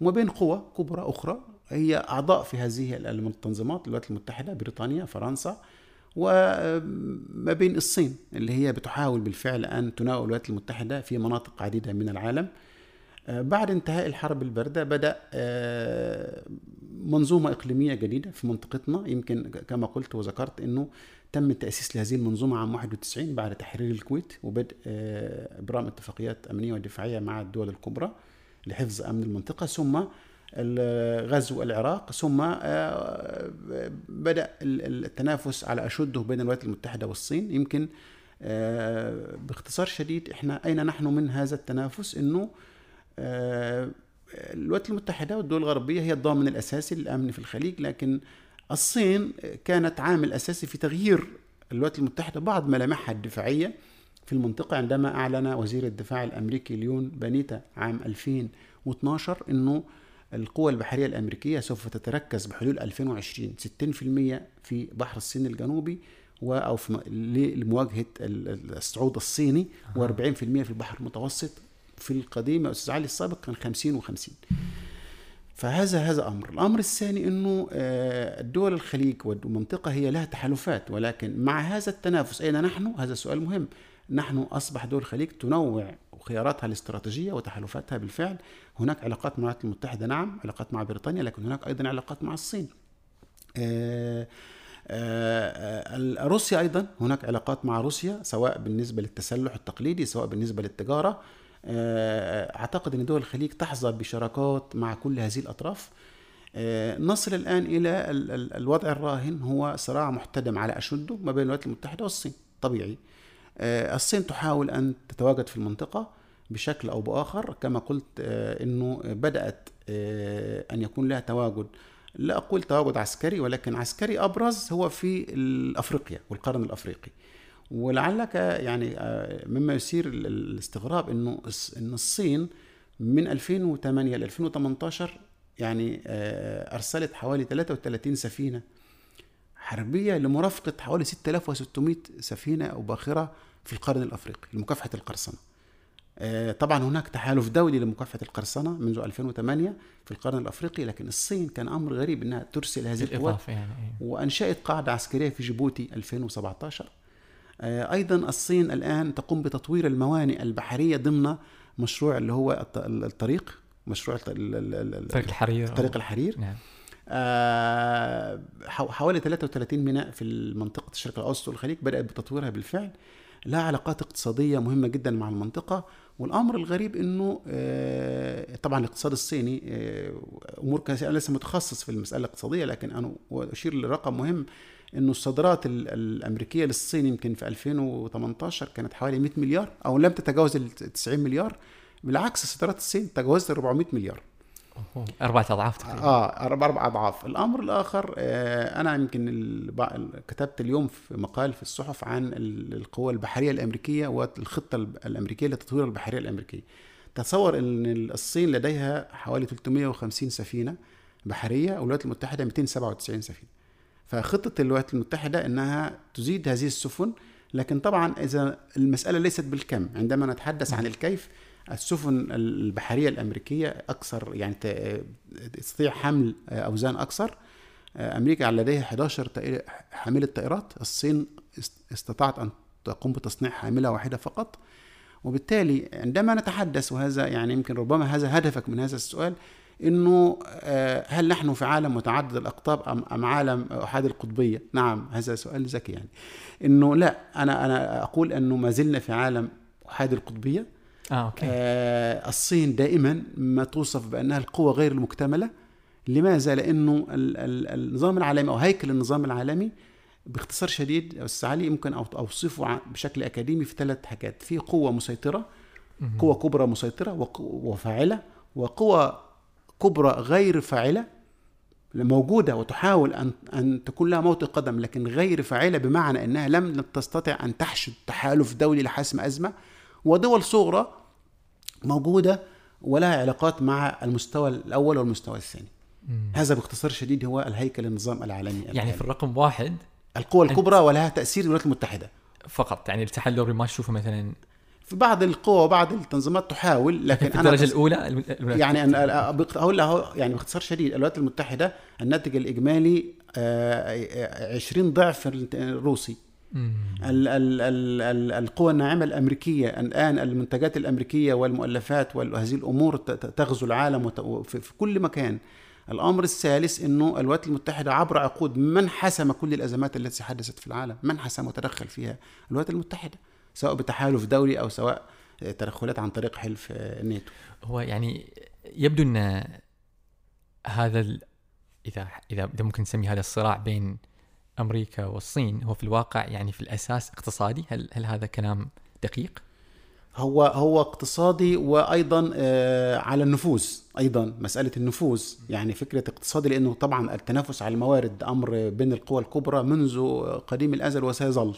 A: وما بين قوى كبرى أخرى هي أعضاء في هذه التنظيمات الولايات المتحدة بريطانيا فرنسا وما بين الصين اللي هي بتحاول بالفعل أن تناول الولايات المتحدة في مناطق عديدة من العالم. بعد انتهاء الحرب الباردة بدأ آه، منظومة إقليمية جديدة في منطقتنا. يمكن كما قلت وذكرت أنه تم التأسيس لهذه المنظومة عام 91 بعد تحرير الكويت وبدء آه، إبرام اتفاقيات أمنية ودفاعية مع الدول الكبرى. لحفظ أمن المنطقة ثم غزو العراق ثم آه، بدأ التنافس على أشده بين الولايات المتحدة والصين. يمكن آه، باختصار شديد إحنا أين نحن من هذا التنافس؟ إنه آه، الولايات المتحدة والدول الغربية هي الضامن الأساسي للأمن في الخليج لكن الصين كانت عامل أساسي في تغيير الولايات المتحدة بعض ملامحها الدفاعية. في المنطقة عندما أعلن وزير الدفاع الأمريكي ليون بانيتا عام 2012 أنه القوى البحرية الأمريكية سوف تتركز بحلول 2020 60% في بحر الصين الجنوبي أو في لمواجهة الصعود الصيني و40% في البحر المتوسط في القديم يا أستاذ علي السابق كان 50 و50 فهذا هذا أمر، الأمر الثاني إنه آه، الدول الخليج والمنطقة هي لها تحالفات ولكن مع هذا التنافس أين نحن؟ هذا سؤال مهم. نحن أصبح دول الخليج تنوع خياراتها الاستراتيجية وتحالفاتها بالفعل، هناك علاقات مع الولايات المتحدة نعم، علاقات مع بريطانيا لكن هناك أيضا علاقات مع الصين. آه، آه، روسيا أيضا هناك علاقات مع روسيا سواء بالنسبة للتسلح التقليدي سواء بالنسبة للتجارة. آه، أعتقد إن دول الخليج تحظى بشراكات مع كل هذه الأطراف. آه، نصل الآن إلى الوضع الراهن هو صراع محتدم على أشده ما بين الولايات المتحدة والصين طبيعي. آه، الصين تحاول أن تتواجد في المنطقة بشكل أو بآخر كما قلت إنه بدأت أن يكون لها تواجد. لا أقول تواجد عسكري ولكن عسكري أبرز هو في افريقيا والقرن الأفريقي. ولعلك يعني آه، مما يثير الاستغراب إنه ان الصين من 2008 ل 2018 يعني آه، أرسلت حوالي 33 سفينة حربية لمرافقة حوالي 6600 سفينة أو باخره في القرن الأفريقي لمكافحة القرصنة. آه، طبعا هناك تحالف دولي لمكافحة القرصنة منذ 2008 في القرن الأفريقي لكن الصين كان أمر غريب إنها ترسل هذه القوات يعني. إيه. وأنشأت قاعدة عسكرية في جيبوتي 2017 آه، أيضا الصين الآن تقوم بتطوير الموانئ البحرية ضمن مشروع اللي هو الطريق مشروع
B: طريق الحرير
A: طريق الحرير نعم. آه حوالي 33 ميناء في منطقه الشرق الأوسط والخليج بدأت بتطويرها بالفعل. لها علاقات اقتصادية مهمة جدا مع المنطقة والأمر الغريب إنه آه طبعا الاقتصاد الصيني آه أمور أنا لسه متخصص في المسألة الاقتصادية لكن أنا أشير لرقم مهم إنه الصادرات الأمريكية للصين يمكن في 2018 كانت حوالي 100 مليار أو لم تتجاوز ال 90 مليار. بالعكس صادرات الصين تجاوزت ال 400 مليار.
B: أربعة أضعاف تقريبا.
A: آه أربع أضعاف. الأمر الآخر آه أنا يمكن كتبت اليوم في مقال في الصحف عن القوى البحرية الأمريكية والخطة الأمريكية لتطوير البحرية الأمريكية. تصور أن الصين لديها حوالي 350 سفينة بحرية والولايات المتحدة 297 سفينة. فخطة الولايات المتحدة أنها تزيد هذه السفن لكن طبعا إذا المسألة ليست بالكم. عندما نتحدث عن الكيف السفن البحرية الأمريكية أكثر يعني تستطيع حمل أوزان أكثر أمريكا لديها 11 حاملة طائرات الصين استطاعت أن تقوم بتصنيع حاملة واحدة فقط وبالتالي عندما نتحدث وهذا يعني يمكن ربما هذا هدفك من هذا السؤال إنه آه، هل نحن في عالم متعدد الأقطاب ام عالم احادي القطبية؟ نعم هذا سؤال ذكي يعني. إنه لا أنا أنا أقول إنه ما زلنا في عالم احادي القطبية.
B: آه أوكي.
A: آه الصين دائما ما توصف بأنها القوة غير المكتملة. لماذا؟ لأنه النظام العالمي أو هيكل النظام العالمي باختصار شديد أستاذ علي يمكن أوصفه بشكل أكاديمي في ثلاث حاجات، في قوة مسيطرة قوة كبرى مسيطرة وفاعلة وقوى كبرى غير فاعلة موجودة وتحاول أن أن تكون لها موطئ قدم لكن غير فاعلة بمعنى أنها لم تستطع أن تحشد تحالف دولي لحسم أزمة ودول صغرى موجودة ولها علاقات مع المستوى الأول والمستوى الثاني. مم. هذا باختصار شديد هو الهيكل النظام العالمي
B: يعني في الرقم واحد
A: القوى الكبرى ولها تأثير الولايات المتحدة.
B: فقط يعني الاتحاد الاوروبي ما تشوفه مثلا
A: في بعض القوى وبعض التنظيمات تحاول لكن
B: في الدرجة الأولى
A: يعني أنا أقول له يعني باختصار شديد الولايات المتحدة الناتج الإجمالي 20 آه، ضعف الروسي. ال ال ال القوى الناعمة الأمريكية الآن المنتجات الأمريكية والمؤلفات وهذه الأمور تغزو العالم في كل مكان. الأمر الثالث إنه الولايات المتحدة عبر عقود من حسم كل الأزمات التي حدثت في العالم من حسم وتدخل فيها؟ الولايات المتحدة سواء بتحالف دولي أو سواء تدخلات عن طريق حلف الناتو
B: هو يعني يبدو إن هذا ال... اذا إذا ممكن نسمي هذا الصراع بين أمريكا والصين هو في الواقع يعني في الأساس اقتصادي؟ هل هل هذا كلام دقيق؟
A: هو هو اقتصادي وأيضا آه، على النفوذ أيضا مسألة النفوذ. يعني فكرة اقتصادي لأنه طبعا التنافس على الموارد أمر بين القوى الكبرى منذ قديم الأزل وسيظل.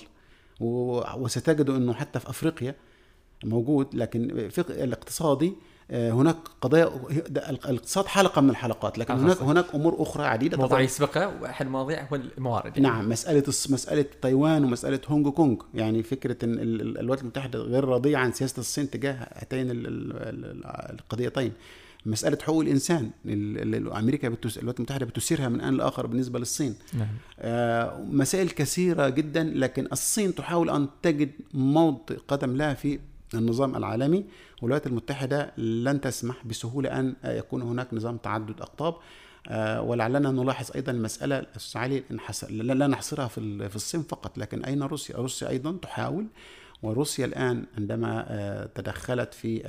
A: وستجد إنه حتى في أفريقيا موجود لكن الاقتصادي هناك قضايا الاقتصاد حلقه من الحلقات لكن
B: آه،
A: هناك
B: صح.
A: هناك أمور أخرى عديدة
B: موضوع
A: طبعاً.
B: يسبقه وأحد المواضيع هو الموارد يعني.
A: نعم مسألة الص- مسألة تايوان ومسألة هونج كونج يعني ال- ال- الولايات المتحدة غير راضية عن سياسة الصين تجاه هاتين ال- ال- ال- القضيتين مسألة حقوق الإنسان ال- ال- أمريكا بتس... الولايات المتحدة بتثيرها من آن لآخر بالنسبة للصين
B: نعم
A: آه، مسائل كثيرة جدا لكن الصين تحاول أن تجد موضع قدم لها في النظام العالمي والولايات المتحدة لن تسمح بسهولة أن يكون هناك نظام تعدد أقطاب آه، ولعلنا نلاحظ أيضا المسألة الأستاذ علي لا نحصرها في في الصين فقط لكن أين روسيا؟ روسيا أيضا تحاول وروسيا الآن عندما آه، تدخلت في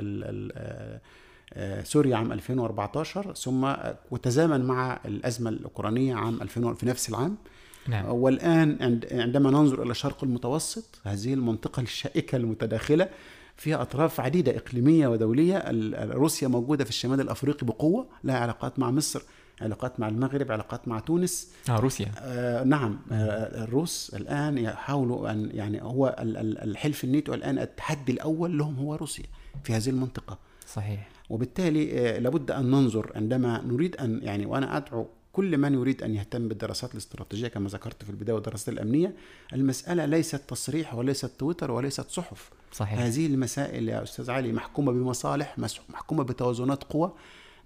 A: آه، سوريا عام 2014 ثم وتزامن مع الأزمة الأوكرانية عام 2000 في نفس العام
B: نعم
A: والآن عند- عندما ننظر إلى الشرق المتوسط هذه المنطقة الشائكة المتداخلة فيها أطراف عديدة إقليمية ودولية. روسيا موجودة في الشمال الأفريقي بقوة لها علاقات مع مصر علاقات مع المغرب علاقات مع تونس.
B: آه روسيا.
A: آه نعم آه الروس الآن يحاولوا أن يعني هو ال- ال- الحلف الناتو الآن التحدي الأول لهم هو روسيا في هذه المنطقة.
B: صحيح.
A: وبالتالي آه، لابد أن ننظر عندما نريد أن يعني وأنا أدعو كل من يريد أن يهتم بالدراسات الاستراتيجية كما ذكرت في البداية والدراسات الأمنية. المسألة ليست تصريح وليست تويتر وليست صحف.
B: صحيح.
A: هذه المسائل يا أستاذ علي محكومة بمصالح محكومة بتوازنات قوى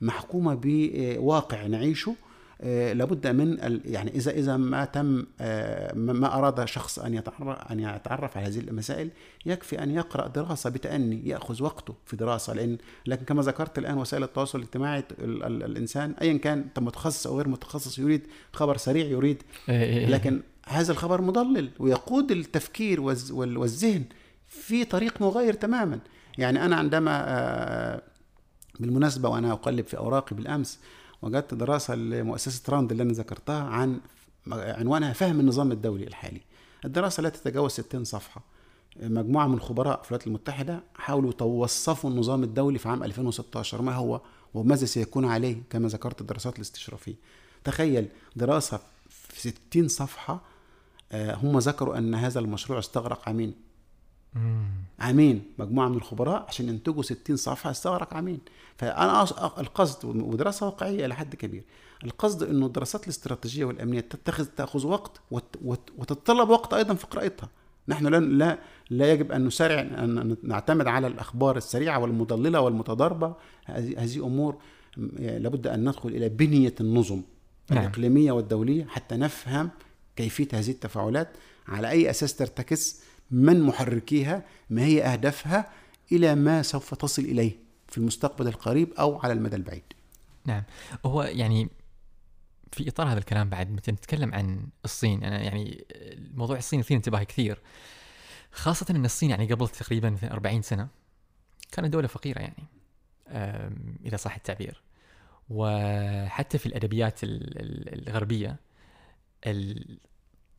A: محكومة بواقع نعيشه. آه، لابد من يعني إذا إذا ما تم آه، ما أراد شخص أن يتعرف أن يتعرف على هذه المسائل يكفي أن يقرأ دراسة بتأني يأخذ وقته في دراسة. لأن لكن كما ذكرت الآن وسائل التواصل الاجتماعي ال- ال- الإنسان ايا كان أنت متخصص أو غير متخصص يريد خبر سريع يريد.
B: إيه إيه إيه.
A: لكن هذا الخبر مضلل ويقود التفكير والذهن. في طريق مغاير تماما. يعني أنا عندما آه، بالمناسبة وأنا أقلب في أوراقي بالأمس وجدت دراسة لمؤسسة راند اللي أنا ذكرتها عن عنوانها فهم النظام الدولي الحالي. الدراسة لا تتجاوز 60 صفحة. مجموعة من خبراء في الولايات المتحدة حاولوا يوصفوا النظام الدولي في عام 2016 ما هو وماذا سيكون عليه كما ذكرت الدراسات الاستشرافية. تخيل دراسة في 60 صفحة آه، هم ذكروا أن هذا المشروع استغرق عامين. عامين مجموعة من الخبراء عشان ينتجوا 60 صفحة استغرق عامين أ- القصد ودراسة واقعية إلى حد كبير. القصد أنه الدراسات الاستراتيجية والأمنية تتخذ تأخذ وقت وت- وت- وتتطلب وقت أيضا في قراءتها. نحن لا لا لا يجب أن نسارع أن نعتمد على الأخبار السريعة والمضللة والمتضاربة. هذه أمور لابد أن ندخل إلى بنية النظم
B: نعم.
A: الإقليمية والدولية حتى نفهم كيفية هذه التفاعلات على أي أساس ترتكز من محركيها ما هي أهدافها إلى ما سوف تصل إليه في المستقبل القريب أو على المدى البعيد.
B: نعم. هو يعني في إطار هذا الكلام بعد متى نتكلم عن الصين؟ أنا يعني موضوع الصين يثير انتباهي كثير. خاصة إن الصين يعني قبل تقريبا مثلاً 40 سنة كانت دولة فقيرة يعني اذا صح التعبير. وحتى في الأدبيات ال- ال- الغربية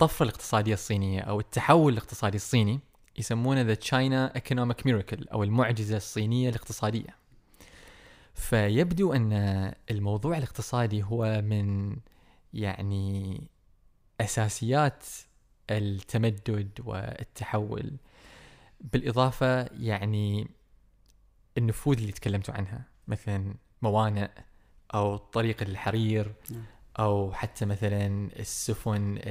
B: الطفرة الاقتصادية الصينية أو التحول الاقتصادي الصيني يسمونه ذا تشاينا ايكونوميك ميراكل أو المعجزة الصينية الاقتصادية فيبدو أن الموضوع الاقتصادي هو من يعني أساسيات التمدد والتحول بالإضافة يعني النفوذ اللي تكلمتوا عنها مثلا موانئ أو طريق الحرير
A: نعم.
B: أو حتى مثلا السفن ال-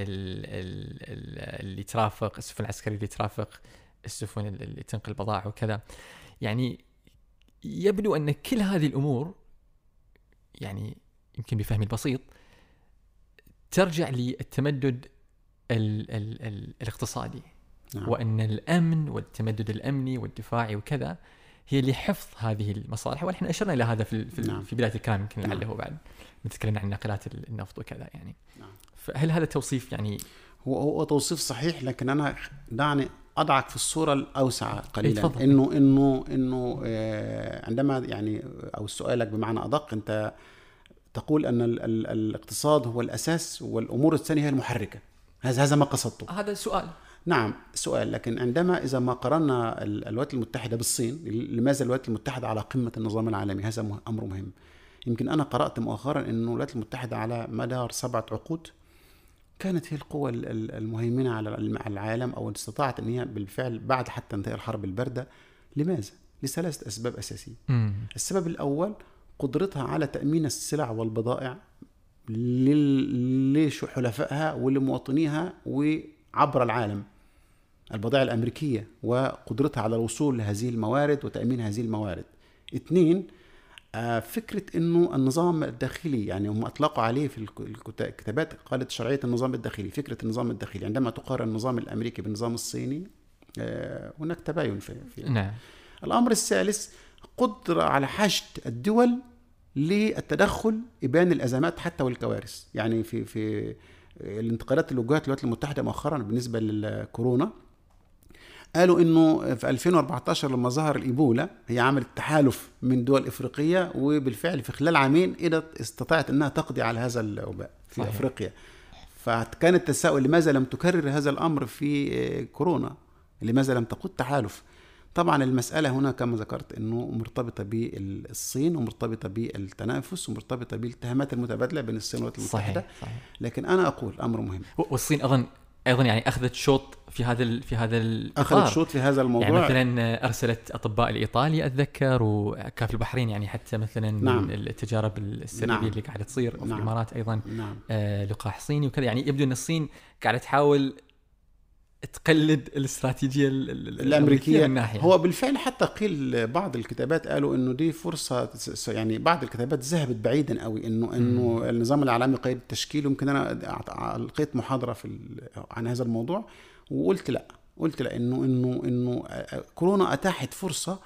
B: ال- ال- اللي ترافق السفن العسكرية اللي ترافق السفن اللي تنقل بضائع وكذا يعني يبدو أن كل هذه الأمور يعني يمكن بفهمي البسيط ترجع للتمدد ال ال ال الاقتصادي
A: نعم.
B: وأن الأمن والتمدد الأمني والدفاعي وكذا هي لحفظ هذه المصالح ونحن أشرنا إلى هذا في في,
A: نعم.
B: في بداية الكلام يمكن
A: نعم.
B: لعله بعد نتكلم عن ناقلات النفط وكذا يعني.
A: نعم.
B: فهل هذا توصيف يعني
A: هو هو توصيف صحيح لكن أنا دعني أضعك في الصورة الأوسع قليلا.
B: تفضل.
A: انه انه إنه آه، عندما يعني أو سؤالك بمعنى أدق أنت تقول أن ال ال الاقتصاد هو الأساس والأمور الثانية هي المحركة. هذا هذا ما قصدته.
B: هذا سؤال.
A: نعم سؤال. لكن عندما إذا ما قارنا ال- الولايات المتحدة بالصين لماذا الولايات المتحدة على قمة النظام العالمي؟ هذا أمر مهم. يمكن أنا قرأت مؤخرا إن الولايات المتحدة على مدار سبعة عقود كانت هي القوة ال- ال- المهيمنة على الم- على العالم أو استطاعت أن هي بالفعل بعد حتى انتهاء الحرب الباردة لماذا؟ لثلاثة أسباب أساسية
B: مم.
A: السبب الأول قدرتها على تأمين السلع والبضائع لل- لحلفائها ولمواطنيها وعبر العالم البضائع الأمريكية وقدرتها على الوصول لهذه الموارد وتأمين هذه الموارد اثنين فكرة أنه النظام الداخلي يعني هم أطلقوا عليه في الك- الكتا- الكتابات قالت شرعية النظام الداخلي فكرة النظام الداخلي عندما تقارن النظام الأمريكي بالنظام الصيني آه، هناك تباين في,
B: نعم.
A: الأمر الثالث قدرة على حشد الدول للتدخل إبان الأزمات حتى والكوارث. يعني في في الانتقالات اللي وجهت الولايات المتحدة مؤخرا بالنسبة للكورونا قالوا إنه في 2014 لما ظهر الإيبولا هي عملت تحالف من دول إفريقية وبالفعل في خلال عامين قدرت استطاعت إنها تقضي على هذا الوباء في
B: صحيح.
A: صحيح. إفريقيا. فكان التساؤل لماذا لم تكرر هذا الأمر في كورونا؟ لماذا لم تقود تحالف؟ طبعا المسألة هنا كما ذكرت أنه مرتبطة بالصين ومرتبطة بالتنافس ومرتبطة بالاتهامات المتبادلة بين الصين والولايات
B: صحيح
A: المتحدة
B: صحيح.
A: لكن أنا أقول أمر مهم.
B: والصين أيضا أيضا يعني أخذت شوط في هذا ال- في هذا الإطار
A: أخذت شوط في هذا الموضوع
B: يعني مثلا أرسلت أطباء لإيطاليا أتذكر وكان في البحرين يعني حتى مثلا
A: نعم.
B: التجارب السرية
A: نعم.
B: اللي قاعدة تصير
A: نعم.
B: الإمارات أيضا
A: نعم
B: آه لقاح صيني وكذا يعني يبدو أن الصين قاعدة تحاول تقلد الاستراتيجية ال- ال-
A: الأمريكية
B: من ناحية.
A: هو بالفعل حتى قيل بعض الكتابات قالوا إنه دي فرصة يعني بعض الكتابات ذهبت بعيدا قوي إنه إنه النظام العالمي قيد التشكيل. يمكن أنا ألقيت محاضرة في عن هذا الموضوع وقلت لا قلت لا انه انه إنه كورونا أتاحت فرصة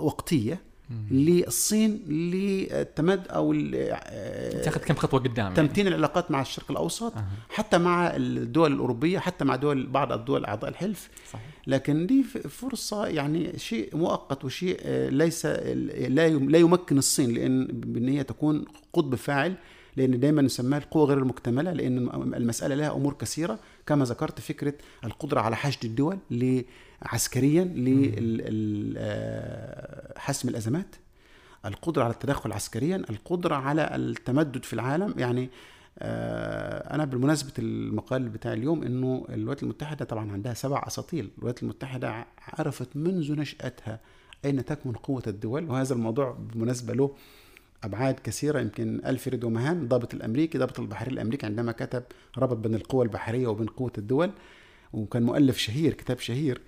A: وقتية. للصين للتمد أو ال-
B: تاخذ كم خطوة قدام يعني.
A: تمتين العلاقات مع الشرق الأوسط
B: أها.
A: حتى مع الدول الأوروبية حتى مع دول بعض الدول أعضاء الحلف
B: صحيح
A: لكن دي ف- فرصة يعني شيء مؤقت وشيء آه، ليس لا لا يمكن الصين لأن بأن هي تكون قطب فاعل لأن دائما نسميها القوة غير المكتملة لأن المسألة لها أمور كثيرة كما ذكرت فكرة القدرة على حشد الدول عسكريا لحسم الأزمات القدرة على التدخل عسكريا القدرة على التمدد في العالم. يعني آه، أنا بالمناسبة المقال بتاع اليوم إنه الولايات المتحدة طبعا عندها سبع أساطيل الولايات المتحدة عرفت منذ نشأتها أين تكمن قوة الدول وهذا الموضوع بالمناسبة له أبعاد كثيرة يمكن ألفريد ومهان الضابط الأمريكي ضابط البحرية الأمريكي عندما كتب ربط بين القوى البحرية وبين قوة الدول وكان مؤلف شهير كتاب شهير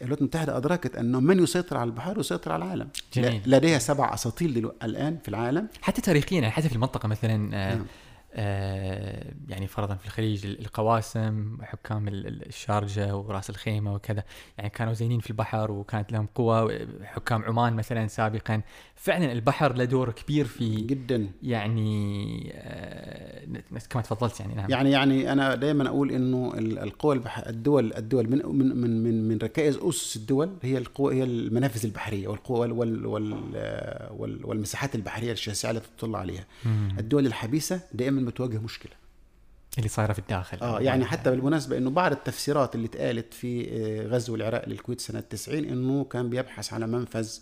A: الولايات المتحدة أدركت أنه من يسيطر على البحر يسيطر على العالم
B: جميل.
A: لديها سبع أساطيل الآن في العالم
B: حتى تاريخيا يعني حتى في المنطقة مثلا آه
A: نعم.
B: آه يعني فرضا في الخليج القواسم حكام ال- ال- الشارجة وراس الخيمة وكذا يعني كانوا زينين في البحر وكانت لهم قوة. حكام عمان مثلا سابقا فعلا البحر له دور كبير في
A: جدا.
B: يعني آه كما تفضلت يعني نعم.
A: يعني يعني أنا دايما أقول إنه ال- القوى البح... الدول الدول من من من من, من ركائز أسس الدول هي القوى هي المنافذ البحرية والقوى وال وال وال وال والمساحات البحرية الشاسعة التي تطل عليها. الدول الحبيسة دائما بتواجه مشكلة.
B: اللي صايرة في الداخل.
A: آه يعني حتى بالمناسبة إنه بعض التفسيرات اللي اتقالت في آه، غزو العراق للكويت سنة 90 إنه كان بيبحث على منفذ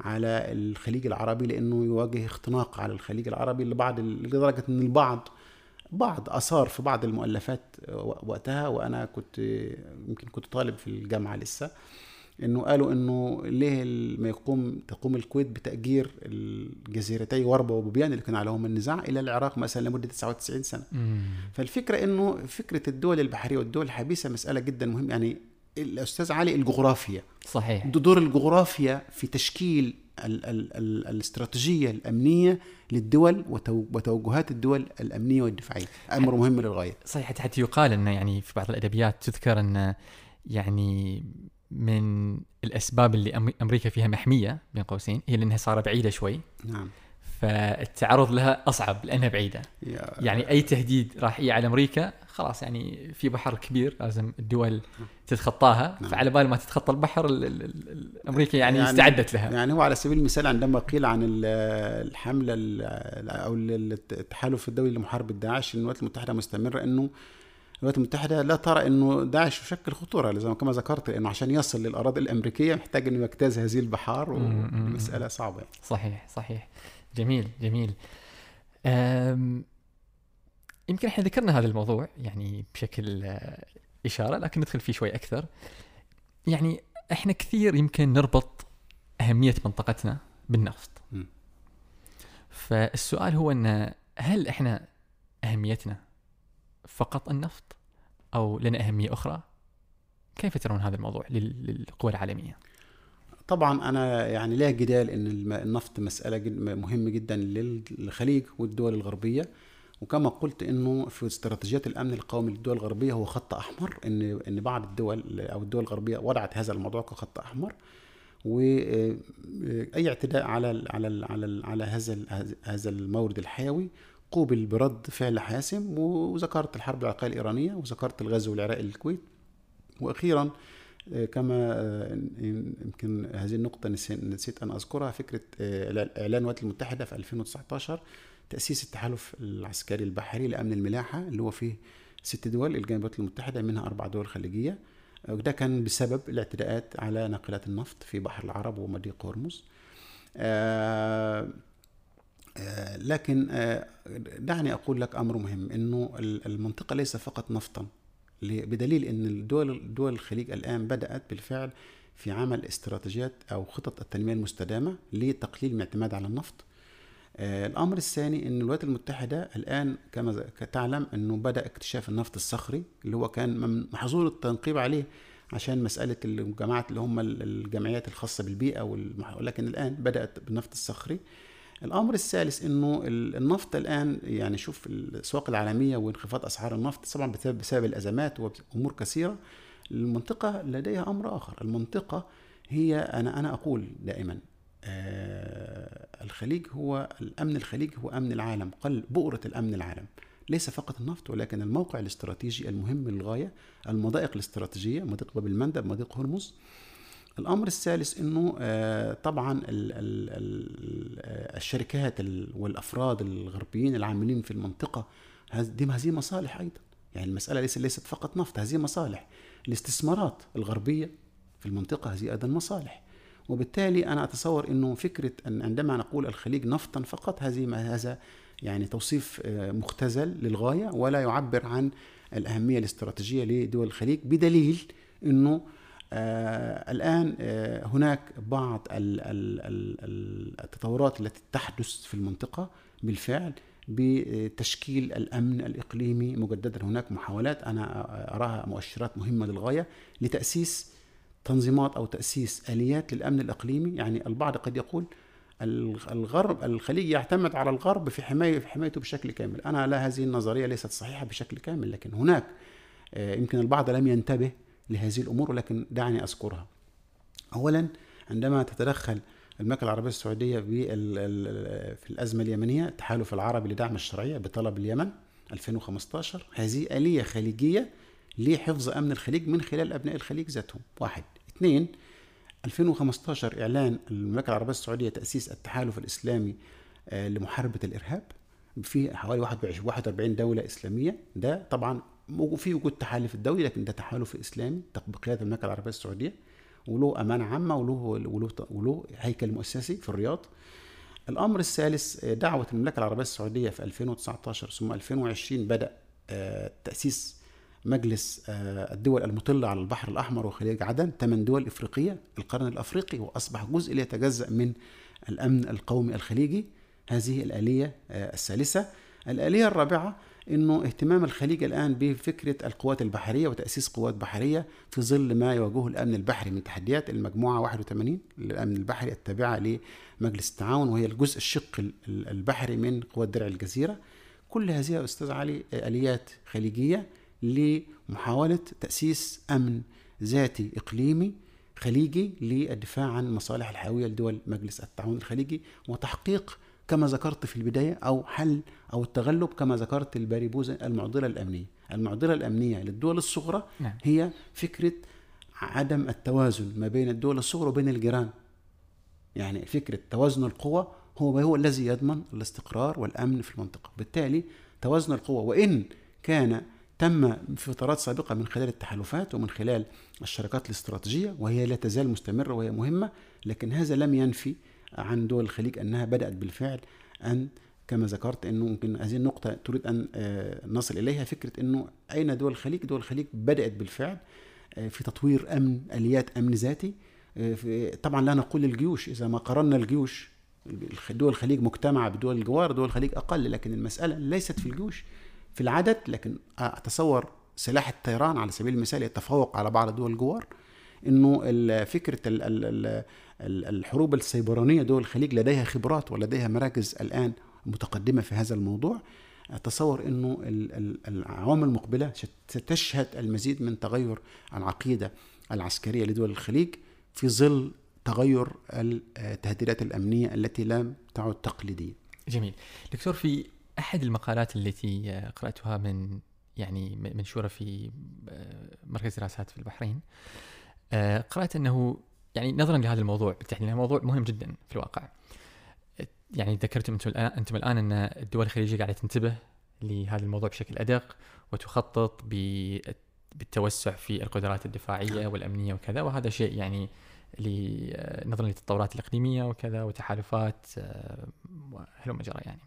A: على الخليج العربي لإنه يواجه اختناق على الخليج العربي لبعض لدرجة إن البعض بعض آثار في بعض المؤلفات وقتها وأنا كنت يمكن كنت طالب في الجامعة لسه. إنه قالوا إنه ليه ما يقوم تقوم الكويت بتأجير الجزيرتي وربا وبوبيان اللي كان عليهم النزاع إلى العراق مثلا لمدة 99 سنة.
B: مم.
A: فالفكرة إنه فكرة الدول البحرية والدول الحبيسة مسألة جدا مهمه يعني الأستاذ علي الجغرافيا.
B: صحيح.
A: دور الجغرافيا في تشكيل ال ال ال الاستراتيجية الأمنية للدول وتو- وتوجهات الدول الأمنية والدفاعية. أمر مهم للغاية.
B: صحيح حتى يقال إنه يعني في بعض الأدبيات تذكر إنه يعني من الأسباب اللي أمريكا فيها محمية بين قوسين هي لأنها صارت بعيدة شوي.
A: نعم.
B: فالتعرض لها أصعب لأنها بعيدة.
A: يا-
B: يعني أي تهديد راح يجي على أمريكا خلاص يعني في بحر كبير لازم الدول تتخطاها.
A: نعم.
B: فعلى بال ما تتخطى البحر ال- ال- ال- ال- أمريكا يعني,
A: يعني-
B: استعدت لها.
A: يعني هو على سبيل المثال عندما قيل عن ال- الحملة ال- أو ال- التحالف الدولي لمحاربة داعش الولايات المتحدة مستمرة أنه الولايات المتحدة لا ترى إنه داعش يشكل خطورة ما كما ذكرت لأنه عشان يصل للأراضي الأمريكية محتاج إنه يجتاز هذه البحار. ومساله صعبة يعني.
B: صحيح صحيح جميل جميل يمكن إحنا ذكرنا هذا الموضوع يعني بشكل آه، إشارة لكن ندخل فيه شوي أكثر يعني إحنا كثير يمكن نربط أهمية منطقتنا بالنفط
A: م.
B: فالسؤال هو ان هل إحنا أهميتنا فقط النفط أو لنا أهمية أخرى؟ كيف ترون هذا الموضوع لل- للقوى العالمية؟
A: طبعا أنا يعني لا جدال إن النفط مسألة مهمة جدا للخليج والدول الغربية. وكما قلت إنه في استراتيجيات الأمن القومي للدول الغربية هو خط أحمر ان إن بعض الدول أو الدول الغربية وضعت هذا الموضوع كخط أحمر. واي اعتداء على ال على على ال على هذا هذا المورد الحيوي قوبل برد فعل حاسم وذكرت الحرب العراقية الإيرانية وذكرت الغزو العراقي للكويت. وأخيرا آه، كما آه، يمكن هذه النقطة نسي- نسيت أن أذكرها فكرة آه، إعلان الولايات المتحدة في 2019 تأسيس التحالف العسكري البحري لأمن الملاحة اللي هو فيه ست دول الجانب المتحدة منها أربع دول خليجية. وده كان بسبب الاعتداءات على ناقلات النفط في بحر العرب ومضيق هرمز آه، لكن آه، دعني أقول لك أمر مهم أنه ال- المنطقة ليس فقط نفطا بدليل إن الدول دول الخليج الآن بدأت بالفعل في عمل استراتيجيات أو خطط التنمية المستدامة لتقليل الاعتماد على النفط. آه، الأمر الثاني إن الولايات المتحدة الآن كما تعلم إنه بدأ اكتشاف النفط الصخري اللي هو كان محظور التنقيب عليه عشان مسألة الجماعات اللي هم ال- الجمعيات الخاصة بالبيئة والمح... لكن الآن بدأت بالنفط الصخري. الأمر الثالث إنه ال- النفط الآن يعني شوف الاسواق العالمية وانخفاض أسعار النفط طبعا بسبب بسبب الأزمات وأمور كثيرة المنطقة لديها أمر آخر. المنطقة هي أنا أنا أقول دائما آه الخليج هو الأمن الخليج هو أمن العالم قل بؤرة الأمن العالم. ليس فقط النفط ولكن الموقع الاستراتيجي المهم للغاية المضائق الاستراتيجية مضيق باب المندب مضيق هرمز. الأمر الثالث إنه آه، طبعا آه، الشركات ال- والأفراد الغربيين العاملين في المنطقة دي هذه مصالح أيضا. يعني المسألة ليست ليست فقط نفط هذه مصالح. الاستثمارات الغربية في المنطقة هذه أيضا مصالح. وبالتالي أنا أتصور إنه فكرة أن عندما نقول الخليج نفطا فقط هذه ما هذا يعني توصيف آه، مختزل للغاية ولا يعبر عن الأهمية الاستراتيجية لدول الخليج بدليل إنه آه الآن آه هناك بعض ال ال ال ال- التطورات التي تحدث في المنطقة بالفعل بتشكيل الأمن الإقليمي مجددا. هناك محاولات أنا أراها مؤشرات مهمة للغاية لتأسيس تنظيمات أو تأسيس آليات للأمن الإقليمي. يعني البعض قد يقول الغ- الغرب الخليج يعتمد على الغرب في حماية في حمايته بشكل كامل. أنا لا هذه النظرية ليست صحيحة بشكل كامل لكن هناك آه، يمكن البعض لم ينتبه لهذه الأمور ولكن دعني أذكرها. اولا عندما تتدخل المملكة العربية السعودية بال- ال- في الأزمة اليمنية التحالف العربي لدعم الشرعية بطلب اليمن 2015 هذه آلية خليجية لحفظ أمن الخليج من خلال أبناء الخليج ذاتهم. واحد. اثنين 2015 إعلان المملكة العربية السعودية تأسيس التحالف الإسلامي آه، لمحاربة الإرهاب في حوالي 21 41 دولة إسلامية. ده طبعا في وجود تحالف الدولي لكن ده تحالف إسلامي بقياده المملكة العربية السعودية وله أمانة عامة وله وله وله هيكل مؤسسي في الرياض. الأمر الثالث آه، دعوة المملكة العربية السعودية في 2019 ثم 2020 بدأ آه، تأسيس مجلس آه، الدول المطلة على البحر الأحمر وخليج عدن ثمان دول إفريقية القرن الأفريقي وأصبح جزء لا يتجزأ من الأمن القومي الخليجي. هذه الآلية الثالثة. الآلية الرابعة إنه اهتمام الخليج الآن بفكرة القوات البحرية وتأسيس قوات بحرية في ظل ما يواجهه الأمن البحري من تحديات المجموعة 81 للأمن البحري التابعة لمجلس التعاون وهي الجزء الشق ال- ال- البحري من قوات درع الجزيرة. كل هذه يا أستاذ علي آليات خليجية لمحاولة تأسيس أمن ذاتي إقليمي خليجي للدفاع عن مصالح الحيوية لدول مجلس التعاون الخليجي وتحقيق كما ذكرت في البداية أو حل أو التغلب كما ذكرت الباريبوزا المعضلة الأمنية، المعضلة الأمنية للدول الصغرى
B: نعم.
A: هي فكرة عدم التوازن ما بين الدول الصغرى وبين الجيران. يعني فكرة توازن القوى هو هو الذي يضمن الاستقرار والأمن في المنطقة، بالتالي توازن القوى وإن كان تم في فترات سابقة من خلال التحالفات ومن خلال الشراكات الاستراتيجية وهي لا تزال مستمرة وهي مهمة، لكن هذا لم ينفي عن دول الخليج أنها بدأت بالفعل أن كما ذكرت إنه ممكن هذه النقطة تريد أن آه، نصل إليها. فكرة إنه أين دول الخليج؟ دول الخليج بدأت بالفعل آه، في تطوير أمن آليات أمن ذاتي. طبعا لا نقول الجيوش إذا ما قارنا الجيوش دول الخليج مجتمعة بدول الجوار دول الخليج أقل لكن المسألة ليست في الجيوش في العدد. لكن أتصور سلاح الطيران على سبيل المثال يتفوق على بعض دول الجوار إنه فكرة الحروب السيبرانية دول الخليج لديها خبرات ولديها مراكز الآن متقدمة في هذا الموضوع اتصور إنه العوامل المقبلة ستشهد المزيد من تغير العقيدة العسكرية لدول الخليج في ظل تغير التهديدات الأمنية التي لم تعد تقليدية.
B: جميل. دكتور في أحد المقالات التي قرأتها من يعني منشورة في مركز دراسات في البحرين قرأت أنه يعني نظرا لهذا الموضوع بالتحديد موضوع مهم جدا في الواقع. يعني ذكرتم أنتم الان أنتم الآن أن الدول الخليجية قاعدة تنتبه لهذا الموضوع بشكل أدق وتخطط بالتوسع في القدرات الدفاعية والأمنية وكذا وهذا شيء يعني نظرا للتطورات الإقليمية وكذا وتحالفات هلم جرى يعني.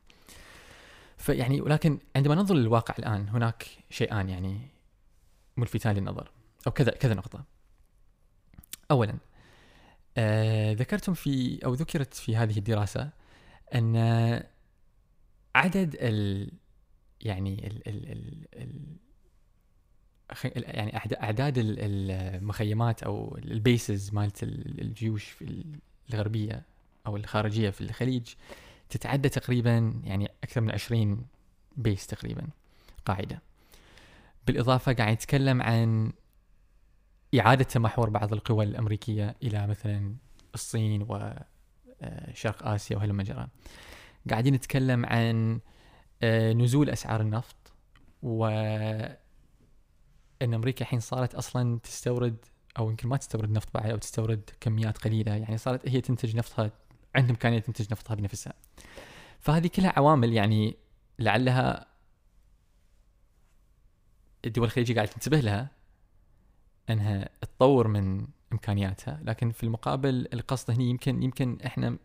B: فيعني ولكن عندما ننظر للواقع الآن هناك شيئان يعني ملفتان للنظر أو كذا كذا نقطة. اولا آه ذكرتم في أو ذكرت في هذه الدراسة أن عدد ال يعني ال ال ال ال يعني أعداد المخيمات أو ال bases مالت الجيوش في الغربية أو الخارجية في الخليج تتعدى تقريبا يعني أكثر من 20 base تقريبا قاعدة. بالإضافة قاعد يتكلم عن إعادة تمحور بعض القوى الأمريكية إلى مثلا الصين وشرق آه، آسيا وهلم جرى قاعدين نتكلم عن آه، نزول أسعار النفط و إن أمريكا الحين صارت أصلا تستورد أو يمكن ما تستورد نفط بعد أو تستورد كميات قليلة. يعني صارت هي تنتج نفطها عندهم إمكانية تنتج نفطها بنفسها. فهذه كلها عوامل يعني لعلها الدول الخليجية قاعدة تنتبه لها. إنها تطور من إمكانياتها. لكن في المقابل القصد هنا يمكن يمكن إحنا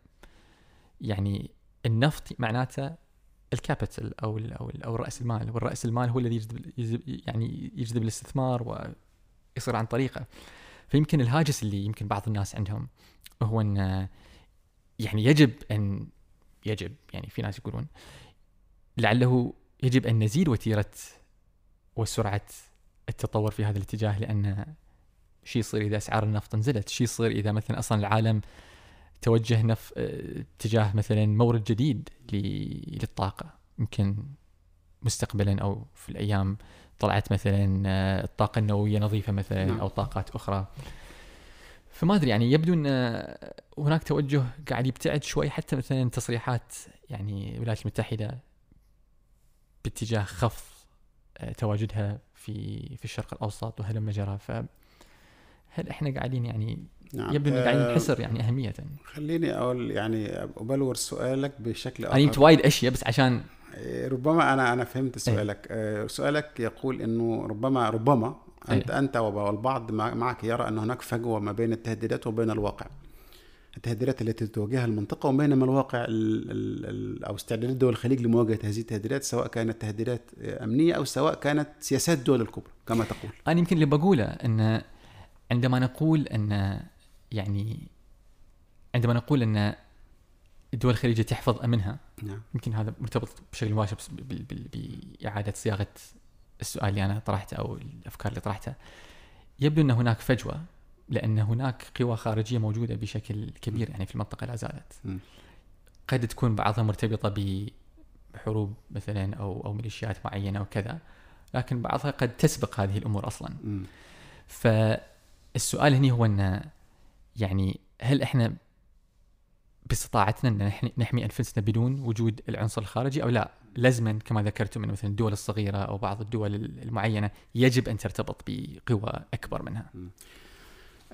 B: يعني النفط معناته الكابيتال أو ال أو ال أو راس المال. والرأس المال هو الذي يجذب يعني يجذب الاستثمار ويصير عن طريقه. فيمكن الهاجس اللي يمكن بعض الناس عندهم هو إن يعني يجب ان يجب يعني في ناس يقولون لعله يجب أن نزيد وتيرة وسرعة التطور في هذا الاتجاه لأن شو يصير إذا أسعار النفط نزلت؟ شو يصير إذا مثلا أصلا العالم توجه نف اتجاه مثلا مورد جديد للطاقة يمكن مستقبلا أو في الأيام طلعت مثلا آه، الطاقة النووية نظيفة مثلا نعم. أو طاقات أخرى فما أدري يعني يبدو أن هناك توجه قاعد يبتعد شوي حتى مثلا تصريحات يعني الولايات المتحدة باتجاه خفض آه، تواجدها في في الشرق الأوسط وهلم جرى ف هل إحنا قاعدين يعني نعم. يبدو إنه قاعدين نحسر يعني أهمية
A: خليني أقول يعني أبلور سؤالك بشكل
B: آخر أنا وايد أشياء بس عشان
A: إيه، ربما أنا أنا فهمت سؤالك أيه. سؤالك يقول إنه ربما ربما أنت أيه. انت والبعض معك يرى أن هناك فجوة ما بين التهديدات وبين الواقع التهديدات التي تواجهها المنطقة وبينما الواقع ال ال أو استعدادات دول الخليج لمواجهة هذه التهديدات سواء كانت تهديدات أمنية أو سواء كانت سياسات الدول الكبرى كما تقول
B: أنا يمكن اللي بقوله إن عندما نقول إن يعني عندما نقول إن الدول الخليجيه تحفظ أمنها نعم. يمكن هذا مرتبط بشكل مباشر بإعادة صياغة السؤال اللي أنا طرحته أو الأفكار اللي طرحتها يبدو إن هناك فجوة لأن هناك قوى خارجية موجودة بشكل كبير يعني في المنطقة لا زالت. قد تكون بعضها مرتبطة بحروب مثلا أو أو ميليشيات معينة وكذا لكن بعضها قد تسبق هذه الأمور أصلا. فالسؤال هنا هو أن يعني هل إحنا باستطاعتنا أن نحمي أنفسنا بدون وجود العنصر الخارجي أو لا؟ لازما كما ذكرتم انه مثلا الدول الصغيرة أو بعض الدول المعينة يجب أن ترتبط بقوى أكبر منها.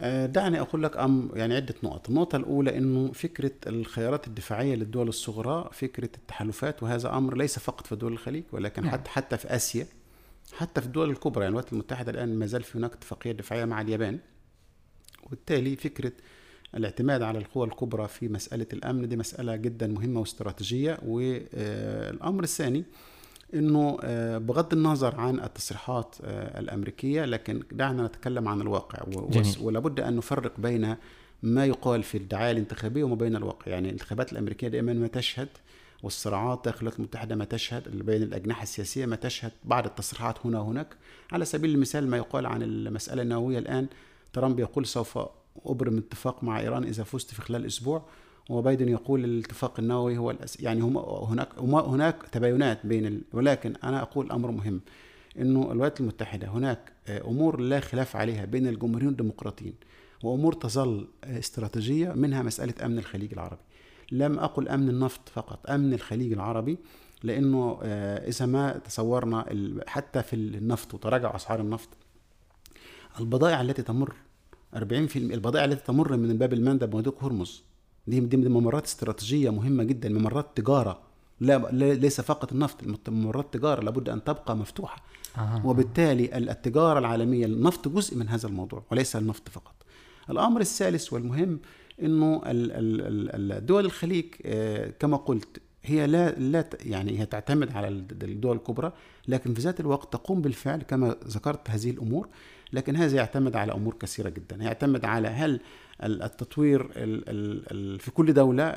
A: آه، دعني أقول لك أم يعني عدة نقط، النقطة الأولى إنه فكرة الخيارات الدفاعية للدول الصغرى فكرة التحالفات وهذا أمر ليس فقط في دول الخليج ولكن نعم. حتى حتى في آسيا حتى في الدول الكبرى. يعني الولايات المتحدة الآن ما زال في هناك اتفاقية دفاعية مع اليابان. وبالتالي فكرة الاعتماد على القوى الكبرى في مسألة الأمن دي مسألة جدا مهمة واستراتيجية. والأمر الثاني إنه آه، بغض النظر عن التصريحات آه، الأمريكية لكن دعنا نتكلم عن الواقع ولابد أن نفرق بين ما يقال في الدعاية الانتخابية وما بين الواقع. يعني الانتخابات الأمريكية دائما ما تشهد والصراعات داخل الولايات المتحدة ما تشهد بين الأجنحة السياسية ما تشهد بعض التصريحات هنا وهناك. على سبيل المثال ما يقال عن المسألة النووية الآن ترامب يقول سوف أبرم اتفاق مع إيران إذا فزت في خلال أسبوع. وبايدن يقول الاتفاق النووي هو الأس... يعني هم هناك هناك تباينات بين ال... ولكن أنا أقول أمر مهم إنه الولايات المتحدة هناك أمور لا خلاف عليها بين الجمهوريين والديمقراطيين وأمور تظل استراتيجية منها مسألة أمن الخليج العربي. لم أقل أمن النفط فقط أمن الخليج العربي لأنه إذا ما تصورنا حتى في النفط وتراجع أسعار النفط البضائع التي تمر 40% البضائع التي تمر من باب المندب ومضيق هرمز دي دي ممرات استراتيجية مهمة جدا ممرات تجارة. لا ليس فقط النفط ممرات تجارة لابد أن تبقى مفتوحة. آه. وبالتالي التجارة العالمية النفط جزء من هذا الموضوع وليس النفط فقط. الأمر الثالث والمهم إنه الدول الخليج كما قلت هي لا لا يعني هي تعتمد على الدول الكبرى لكن في ذات الوقت تقوم بالفعل كما ذكرت هذه الأمور لكن هذا يعتمد على أمور كثيرة جدا. يعتمد على هل التطوير في كل دولة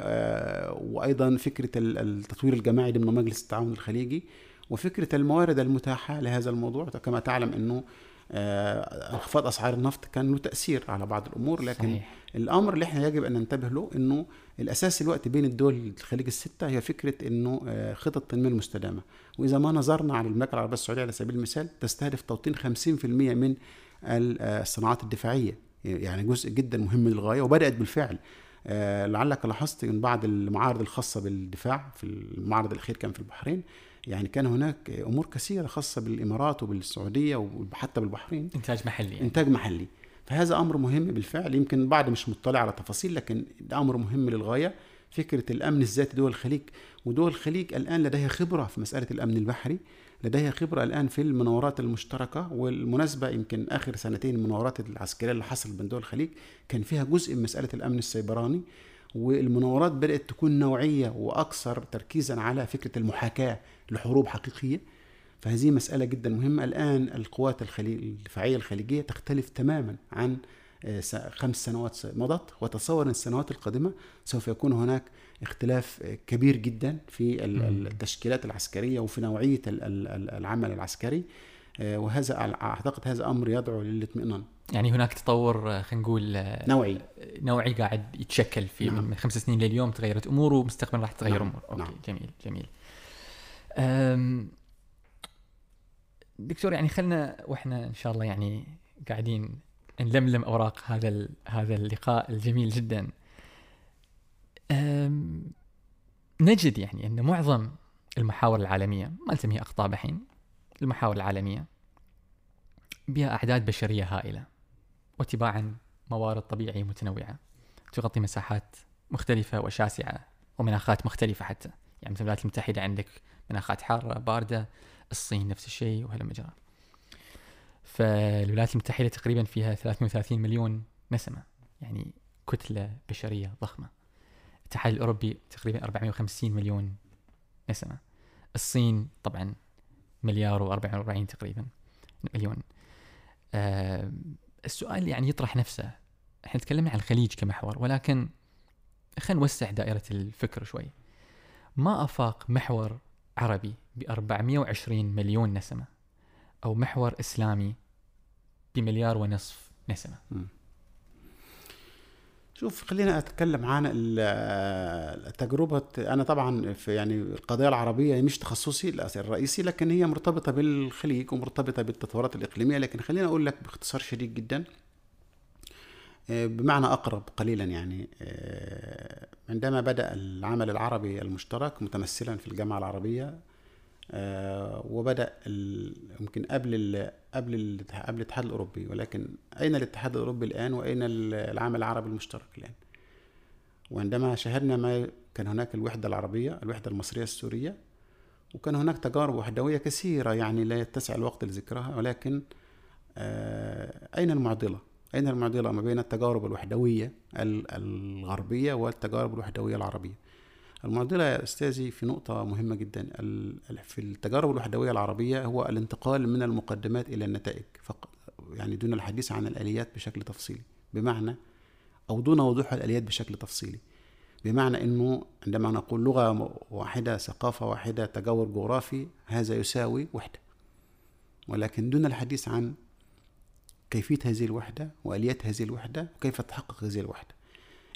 A: وأيضا فكرة التطوير الجماعي ضمن مجلس التعاون الخليجي وفكرة الموارد المتاحة لهذا الموضوع. كما تعلم إنه انخفاض أسعار النفط كان له تأثير على بعض الأمور لكن صحيح. الأمر اللي إحنا يجب أن ننتبه له إنه الأساس الوقت بين الدول الخليج الستة هي فكرة إنه خطط التنميه المستدامة. وإذا ما نظرنا على المملكة العربية السعودية على سبيل المثال تستهدف توطين 50% من الصناعات الدفاعية. يعني جزء جدا مهم للغايه وبدأت بالفعل. لعلك لاحظت من بعض المعارض الخاصة بالدفاع في المعرض الأخير كان في البحرين يعني كان هناك أمور كثيرة خاصة بالإمارات وبالسعودية وحتى بالبحرين.
B: إنتاج محلي يعني.
A: إنتاج محلي. فهذا أمر مهم بالفعل يمكن البعض مش مطلع على تفاصيل لكن ده أمر مهم للغاية. فكرة الأمن الذاتي دول الخليج ودول الخليج الآن لديها خبرة في مسألة الأمن البحري. لديها خبرة الآن في المناورات المشتركة والمناسبة يمكن آخر سنتين المناورات العسكرية اللي حصلت بين دول الخليج كان فيها جزء من مسألة الأمن السيبراني والمناورات بدأت تكون نوعية وأكثر تركيزا على فكرة المحاكاة لحروب حقيقية. فهذه مسألة جدا مهمة. الآن القوات الخليج الدفاعية الخليجية تختلف تماما عن خمس سنوات مضت وتصور إن السنوات القادمة سوف يكون هناك اختلاف كبير جدا في التشكيلات العسكرية وفي نوعية العمل العسكري. وهذا أعتقد هذا أمر يدعو للاطمئنان.
B: يعني هناك تطور خلينا نقول
A: نوعي.
B: نوعي قاعد يتشكل في نعم. من خمس سنين لليوم تغيرت امور ومستقبلا راح تتغير
A: نعم.
B: امور أوكي
A: نعم.
B: جميل جميل. دكتور يعني خلنا وإحنا إن شاء الله يعني قاعدين نلملم أوراق هذا هذا اللقاء الجميل جدا. نجد يعني أن معظم المحاور العالمية ما نسميها اخطاء بحين المحاور العالمية بها أعداد بشرية هائلة وتباعا موارد طبيعية متنوعة تغطي مساحات مختلفة وشاسعة ومناخات مختلفة حتى. يعني مثل الولايات المتحدة عندك مناخات حارة باردة الصين نفس الشيء وهلم جرى فالولايات المتحدة تقريبا فيها 33 مليون نسمة يعني كتلة بشرية ضخمة. الاتحاد الأوروبي تقريبا 450 مليون نسمة. الصين طبعا مليار و44 تقريبا مليون. آه السؤال يعني يطرح نفسه. إحنا تكلمنا عن الخليج كمحور ولكن خلينا نوسع دائرة الفكر شوي. ما أفاق محور عربي ب 420 مليون نسمة أو محور إسلامي بمليار ونصف نسمة؟
A: شوف خلينا أتكلم عن التجربه أنا طبعا في يعني القضية العربية مش تخصصي الرئيسي لكن هي مرتبطة بالخليج ومرتبطة بالتطورات الإقليمية لكن خلينا أقول لك باختصار شديد جدا بمعنى أقرب قليلا يعني عندما بدأ العمل العربي المشترك متمثلا في الجامعة العربية وبدأ يمكن قبل ال قبل قبل الاتحاد الأوروبي ولكن أين الاتحاد الأوروبي الآن وأين العمل العربي المشترك الآن؟ وعندما شاهدنا ما كان هناك الوحدة العربية الوحدة المصرية السورية وكان هناك تجارب وحدوية كثيرة يعني لا يتسع الوقت لذكرها ولكن أين المعضلة؟ أين المعضلة ما بين التجارب الوحدوية الغربية والتجارب الوحدوية العربية؟ المعضلة يا أستاذي في نقطة مهمة جدا. في التجارب الوحدوية العربية هو الانتقال من المقدمات إلى النتائج فقط يعني دون الحديث عن الآليات بشكل تفصيلي. بمعنى أو دون وضوح الآليات بشكل تفصيلي. بمعنى أنه عندما نقول لغة واحدة ثقافة واحدة تجاور جغرافي هذا يساوي وحدة. ولكن دون الحديث عن كيفية هذه الوحدة وآليات هذه الوحدة وكيف تحقق هذه الوحدة.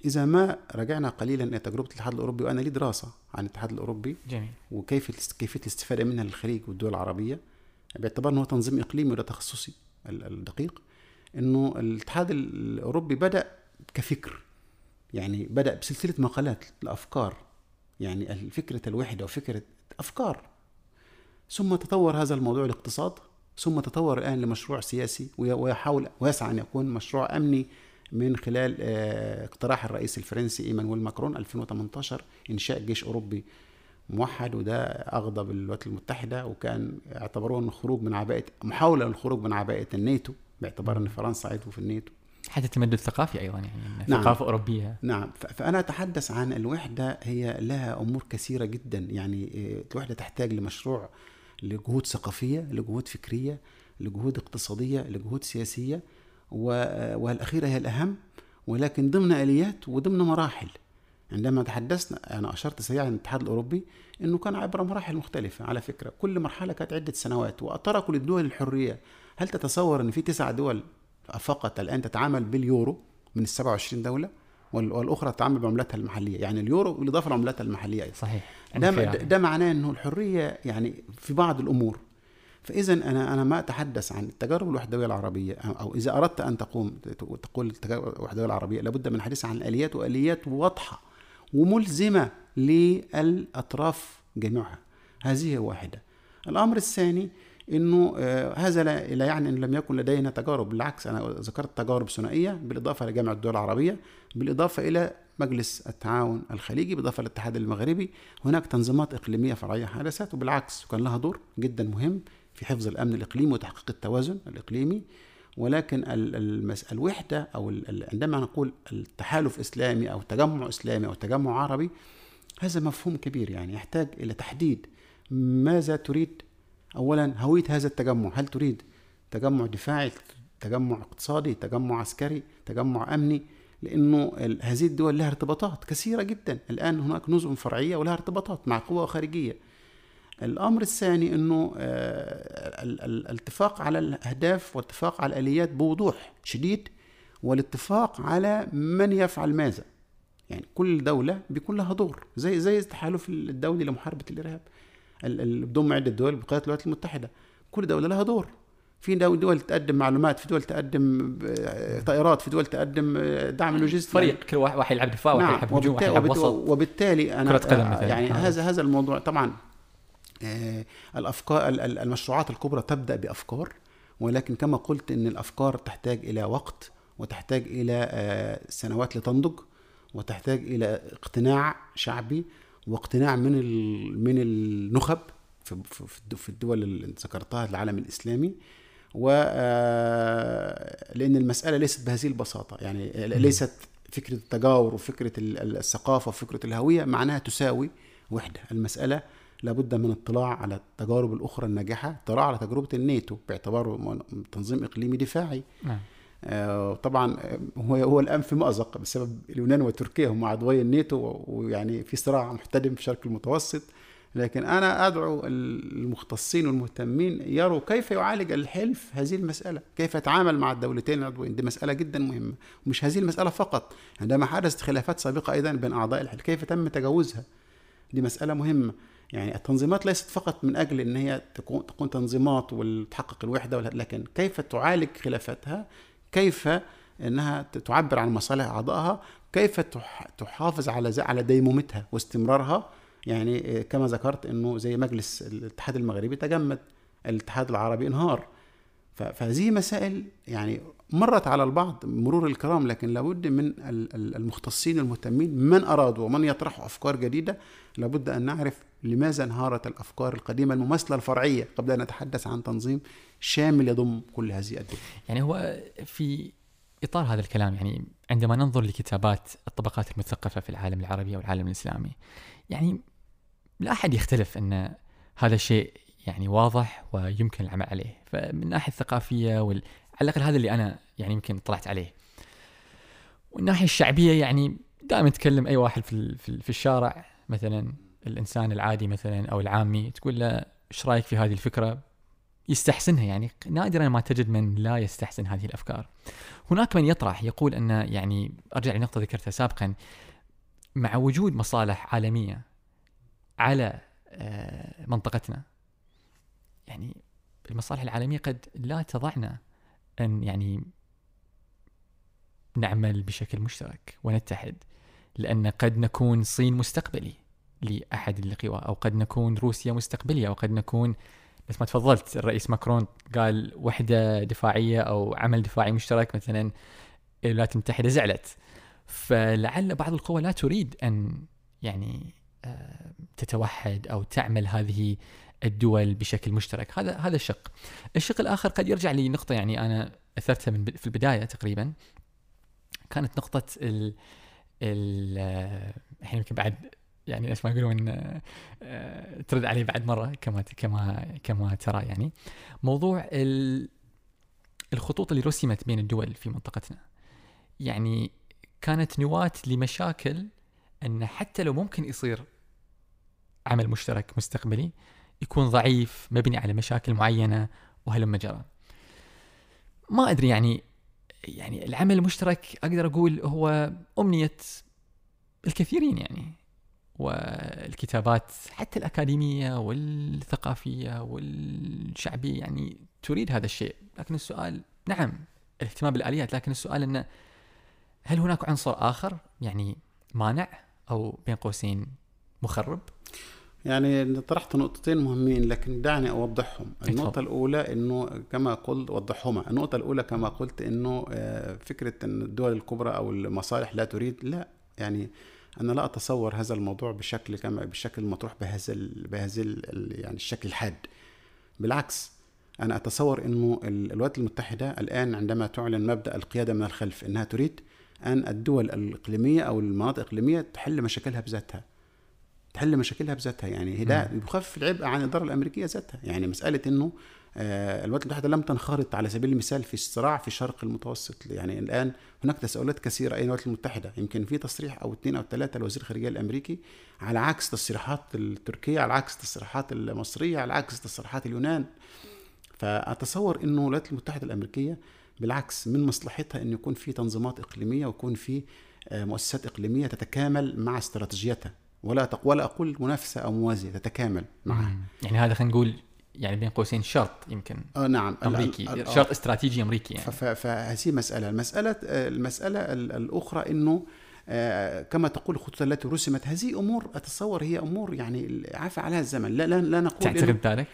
A: إذا ما رجعنا قليلا إلى تجربة الاتحاد الأوروبي وأنا لي دراسة عن الاتحاد الأوروبي
B: جميل.
A: وكيف كيفية الاستفادة منها للخليج والدول العربية باعتبار أنه تنظيم إقليمي ولا تخصصي الدقيق إنه الاتحاد الأوروبي بدأ كفكر يعني بدأ بسلسلة مقالات الافكار يعني فكره الوحدة وفكرة أفكار. ثم تطور هذا الموضوع الاقتصاد ثم تطور الآن لمشروع سياسي ويحاول ويسعى أن يكون مشروع أمني من خلال آه، اقتراح الرئيس الفرنسي إيمانويل ماكرون 2018 إنشاء جيش أوروبي موحد وده أغضب الولايات المتحدة وكان اعتبروه إنه خروج من عباءة محاولة للخروج من عباءة الناتو باعتبار إن فرنسا عضو في الناتو.
B: حتى التمدد الثقافي أيضا يعني نعم. ثقافه اوروبيه
A: نعم. فأنا أتحدث عن الوحدة هي لها أمور كثيرة جدا يعني آه، الوحدة تحتاج لمشروع لجهود ثقافية لجهود فكرية لجهود اقتصادية لجهود سياسية. والأخيرة هي الأهم ولكن ضمن آليات وضمن مراحل. عندما تحدثنا أنا أشرت سريعا الاتحاد الأوروبي إنه كان عبر مراحل مختلفة. على فكرة كل مرحلة كانت عدة سنوات وتركوا للدول الحرية. هل تتصور إن في تسع دول فقط الآن تتعامل باليورو من ال 27 دولة؟ والأخرى تتعامل بعملتها المحلية. يعني اليورو بالاضافه لعملتها المحلية أيضا.
B: صحيح.
A: ده, ده معناه إنه الحرية يعني في بعض الأمور فإذا أنا أنا ما أتحدث عن التجارب الوحدوية العربية أو إذا أردت أن تقوم تقول التجارب الوحدوية العربية لابد من الحديث عن الآليات وآليات واضحة وملزمة للأطراف جميعها. هذه واحدة. الأمر الثاني إنه آه، هذا لا يعني إن لم يكن لدينا تجارب بالعكس أنا ذكرت تجارب ثنائية بالإضافة لجامعه الدول العربية بالإضافة إلى مجلس التعاون الخليجي بالإضافة للاتحاد المغربي. هناك تنظيمات إقليمية فرعيه حدثت وبالعكس كان لها دور جدا مهم في حفظ الأمن الإقليمي وتحقيق التوازن الإقليمي ولكن. الوحدة أو عندما نقول التحالف إسلامي أو تجمع إسلامي أو تجمع عربي هذا مفهوم كبير يعني يحتاج إلى تحديد ماذا تريد. اولا هوية هذا التجمع هل تريد تجمع دفاعي تجمع اقتصادي تجمع عسكري تجمع أمني؟ لأنه هذه الدول لها ارتباطات كثيرة جدا. الآن هناك نظم فرعية ولها ارتباطات مع قوى خارجية. الأمر الثاني إنه آه، الاتفاق على الأهداف والاتفاق على الآليات بوضوح شديد والاتفاق على من يفعل ماذا. يعني كل دولة بيكون لها دور زي زي التحالف الدولي لمحاربة الإرهاب بضم عدة دول بقيادة الولايات المتحدة كل دولة لها دور. في دول تقدم معلومات في دول تقدم آه، طائرات في دول تقدم آه، دعم لوجستي
B: فريق كل واحد يلعب دفاع واحد نعم، يلعب هجوم واحد يلعب وسط.
A: وبالتالي أنا كرة قدم مثلا. يعني. هذا هذا الموضوع. طبعا الأفكار المشروعات الكبرى تبدأ بأفكار ولكن كما قلت إن الأفكار تحتاج إلى وقت وتحتاج إلى آه سنوات لتنضج وتحتاج إلى اقتناع شعبي واقتناع من من النخب في في الدول اللي ذكرتها العالم الإسلامي. و آه، لأن المسألة ليست بهذه البساطة يعني ليست فكرة التجاور وفكرة الثقافة وفكرة الهوية معناها تساوي وحدة. المسألة لابد من اطلاع على التجارب الأخرى الناجحة اطلاع على تجربة الناتو باعتباره تنظيم إقليمي دفاعي. نعم. آه، طبعا هو هو الآن في مأزق بسبب اليونان وتركيا هم عضوي الناتو ويعني في صراع محتدم في الشرق المتوسط. لكن أنا أدعو المختصين والمهتمين يروا كيف يعالج الحلف هذه المسألة، كيف يتعامل مع الدولتين العضوين، دي مسألة جدا مهمة، ومش هذه المسألة فقط، عندما حدثت خلافات سابقة أيضا بين أعضاء الحلف، كيف تم تجاوزها؟ دي مسألة مهمة، يعني التنظيمات ليست فقط من أجل إن هي تكون تكون تنظيمات وتحقق الوحدة لكن كيف تعالج خلافاتها؟ كيف إنها تعبر عن مصالح أعضائها؟ كيف تحافظ على على ديمومتها واستمرارها؟ يعني كما ذكرت إنه زي مجلس الاتحاد المغربي تجمد الاتحاد العربي انهار. فهذه مسائل يعني مرت على البعض مرور الكرام لكن لابد من المختصين المهتمين من أرادوا ومن يطرحوا أفكار جديدة. لابد أن نعرف لماذا انهارت الأفكار القديمة المماثلة الفرعية قبل أن نتحدث عن تنظيم شامل يضم كل هذه الدول.
B: يعني هو في إطار هذا الكلام يعني عندما ننظر لكتابات الطبقات المثقفة في العالم العربي أو العالم الإسلامي يعني لا أحد يختلف أن هذا شيء يعني واضح ويمكن العمل عليه. فمن الناحيه الثقافية وال... على الأقل هذا اللي أنا يعني يمكن طلعت عليه. والناحية الشعبية يعني دائما تكلم أي واحد في, في الشارع مثلا. الإنسان العادي مثلا أو العامي تقول له إيش رأيك في هذه الفكرة يستحسنها يعني نادرا ما تجد من لا يستحسن هذه الأفكار. هناك من يطرح يقول أن يعني أرجع لنقطة ذكرتها سابقا مع وجود مصالح عالمية على آه، منطقتنا يعني المصالح العالمية قد لا تضعنا أن يعني نعمل بشكل مشترك ونتحد لأن قد نكون صين مستقبلي لأحد القوى أو قد نكون روسيا مستقبلية أو قد نكون بس ما تفضلت الرئيس ماكرون قال وحدة دفاعية أو عمل دفاعي مشترك مثلا الولايات المتحده زعلت. فلعل بعض القوى لا تريد أن يعني آه، تتوحد أو تعمل هذه الدول بشكل مشترك. هذا هذا الشق الشق الآخر قد يرجع لنقطة يعني أنا أثرتها من في البداية تقريبا. كانت نقطة ال ال آه، الحين يمكن بعد يعني إيش ما يقولون آه، ترد علي بعد مرة كما كما كما ترى يعني. موضوع الخطوط اللي رسمت بين الدول في منطقتنا. يعني كانت نواة لمشاكل أن حتى لو ممكن يصير عمل مشترك مستقبلي يكون ضعيف مبني على مشاكل معينة وهلم جرى ما أدري يعني يعني العمل المشترك أقدر أقول هو أمنية الكثيرين يعني. والكتابات حتى الأكاديمية والثقافية والشعبية يعني تريد هذا الشيء. لكن السؤال نعم الاهتمام بالآليات لكن السؤال أنه هل هناك عنصر آخر؟ يعني مانع أو بين قوسين مخرب؟
A: يعني طرحت نقطتين مهمين لكن دعني أوضحهم. النقطة الأولى إنه كما قلت وضحهما النقطة الأولى كما قلت إنه آه، فكرة إن الدول الكبرى أو المصالح لا تريد لا. يعني أنا لا أتصور هذا الموضوع بشكل كما بالشكل المطروح بهذا بهذا يعني الشكل الحاد. بالعكس أنا أتصور إنه الولايات المتحدة الآن عندما تعلن مبدأ القيادة من الخلف إنها تريد أن الدول الإقليمية أو المناطق الإقليمية تحل مشاكلها بذاتها. تحل مشاكلها بذاتها يعني ده بيخفف العبء عن الإدارة الأمريكية ذاتها. يعني مسألة إنه الولايات المتحدة لم تنخرط على سبيل المثال في الصراع في الشرق المتوسط. يعني الآن هناك تساؤلات كثيرة اين الولايات المتحدة. يمكن في تصريح أو اثنين أو ثلاثة لوزير الخارجية الأمريكي على عكس تصريحات التركية على عكس تصريحات المصرية على عكس تصريحات اليونان. فأتصور إنه الولايات المتحدة الأمريكية بالعكس من مصلحتها انه يكون في تنظيمات إقليمية ويكون في آه، مؤسسات إقليمية تتكامل مع استراتيجيتها. ولا ولا أقول منافسة أو موازية تتكامل معها.
B: يعني هذا خلينا نقول يعني بين قوسين شرط يمكن
A: آه نعم.
B: أمريكي. آه. شرط استراتيجي أمريكي يعني.
A: فهذه مسألة. المسألة المسألة الأخرى إنه آه كما تقول الخطوط التي رسمت هذه أمور أتصور هي أمور يعني عفى عليها الزمن. لا لا, لا نقول
B: تعتقد ذلك؟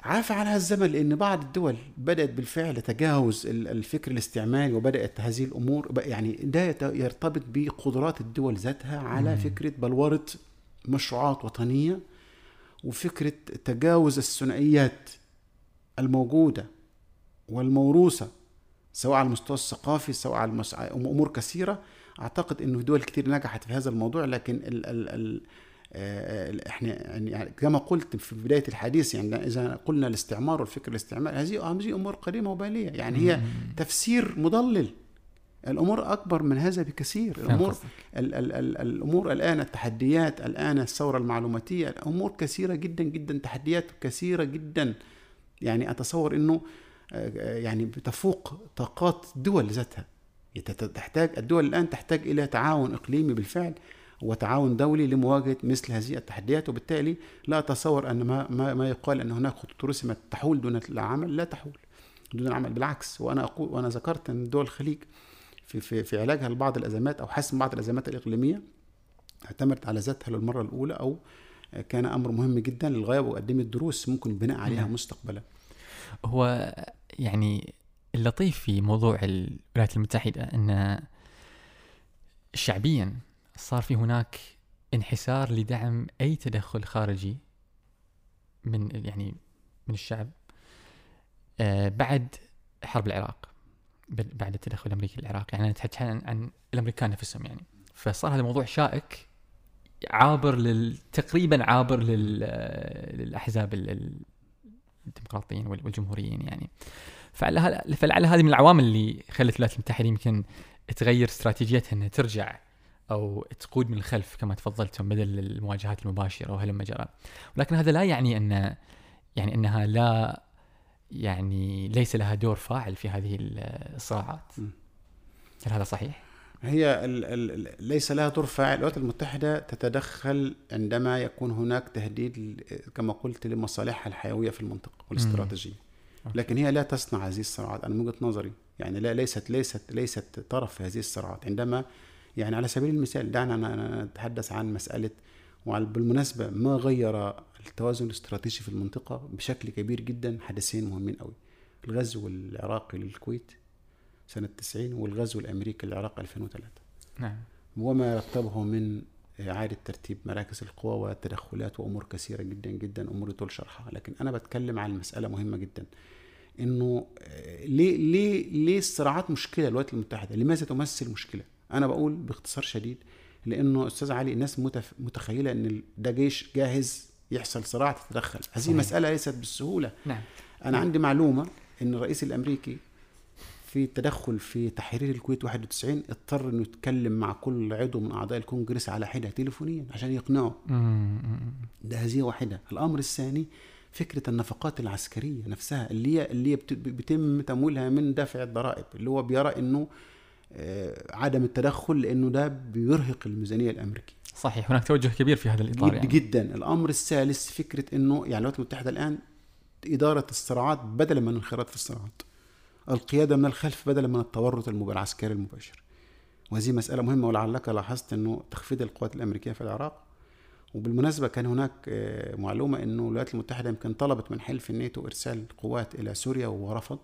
A: عافى على الزمن لأن بعض الدول بدأت بالفعل تجاوز الفكر الاستعماري وبدأت هذه الأمور يعني ده يرتبط بقدرات الدول ذاتها على مم. فكرة بلورة مشروعات وطنية. وفكرة تجاوز الثنائيات الموجودة والموروثة سواء على المستوى الثقافي سواء على أمور كثيرة. أعتقد إنه دول كثير نجحت في هذا الموضوع لكن ال ال ال آه، إحنا يعني كما قلت في بداية الحديث يعني إذا قلنا الاستعمار والفكر الاستعماري هذه هذه أمور قديمة وبالية. يعني هي تفسير مضلل. الأمور أكبر من هذا بكثير. الأمور ال ال ال الأمور الآن التحديات الآن الثورة المعلوماتية امور كثيرة جدا جدا تحديات كثيرة جدا. يعني أتصور إنه آه، يعني بتفوق طاقات دول ذاتها. تحتاج الدول الآن تحتاج إلى تعاون إقليمي بالفعل وتعاون دولي لمواجهة مثل هذه التحديات. وبالتالي لا أتصور أن ما ما, ما يقال أن هناك خطوط رسمت تحول دون العمل. لا تحول دون العمل. بالعكس وأنا أقول وأنا ذكرت إن دول الخليج في في في علاجها لبعض الأزمات أو حسم بعض الأزمات الإقليمية اعتمدت على ذاتها للمرة الأولى أو كان أمر مهم جدا للغاية وقدمت دروس ممكن البناء عليها نعم. مستقبلا.
B: هو يعني اللطيف في موضوع الولايات المتحدة إن شعبيا صار في هناك انحسار لدعم أي تدخل خارجي من يعني من الشعب آه بعد حرب العراق بعد التدخل الأمريكي للعراق يعني أنا أتحدث عن, عن الأمريكان نفسهم يعني. فصار هذا الموضوع شائك عابر لل تقريبا عابر لل... للأحزاب الديمقراطيين والجمهوريين يعني. فلعل فلعل هذه من العوامل اللي خلت الولايات المتحدة يمكن تغير استراتيجيتها إنها ترجع أو تقود من الخلف كما تفضلتم بدل المواجهات المباشرة وهلم جرى. ولكن هذا لا يعني ان يعني أنها لا يعني ليس لها دور فاعل في هذه الصراعات. هل هذا صحيح؟
A: هي ال ال ليس لها دور فاعل الولايات المتحدة تتدخل عندما يكون هناك تهديد كما قلت لمصالحها الحيوية في المنطقة والاستراتيجية. لكن هي لا تصنع هذه الصراعات أنا من وجهة نظري يعني لا ليست ليست ليست طرف في هذه الصراعات عندما يعني على سبيل المثال دعنا نتحدث عن مسألة وبالمناسبة ما غير التوازن الاستراتيجي في المنطقة بشكل كبير جدا حدثين مهمين قوي الغزو العراقي للكويت سنة 90 والغزو الأمريكي للعراق 2003
B: نعم.
A: وما يرتبه من إعادة ترتيب مراكز القوى وتدخلات وأمور كثيرة جدا جدا أمور يطول شرحها. لكن أنا بتكلم عن مسألة مهمة جدا. إنه آه، ليه ليه ليه الصراعات مشكلة الولايات المتحدة؟ لماذا تمثل مشكلة؟ أنا بقول باختصار شديد لأنه أستاذ علي الناس متف... متخيلة إن ده جيش جاهز يحصل صراع تتدخل، هذه
B: صحيح.
A: مسألة ليست بالسهولة.
B: نعم.
A: أنا عندي معلومة إن الرئيس الأمريكي في التدخل في تحرير الكويت 91 اضطر إنه يتكلم مع كل عضو من أعضاء الكونجرس على حدة تليفونيا عشان يقنعه. ده هذه واحدة. الأمر الثاني فكرة النفقات العسكرية نفسها اللي هي اللي بيتم تمويلها من دافع الضرائب اللي هو بيرى إنه عدم التدخل لأنه ده بيرهق الميزانية الأمريكية.
B: صحيح هناك توجه كبير في هذا الإطار
A: جد
B: يعني.
A: جدا. الأمر الثالث فكرة إنه يعني الولايات المتحدة الآن إدارة الصراعات بدلا من الانخراط في الصراعات. القيادة من الخلف بدلا من التورط العسكري المباشر. وهذه مسألة مهمة ولعلك لاحظت إنه تخفيض القوات الأمريكية في العراق. وبالمناسبة كان هناك آه، معلومة أنه الولايات المتحدة يمكن طلبت من حلف الناتو إرسال قوات إلى سوريا ورفض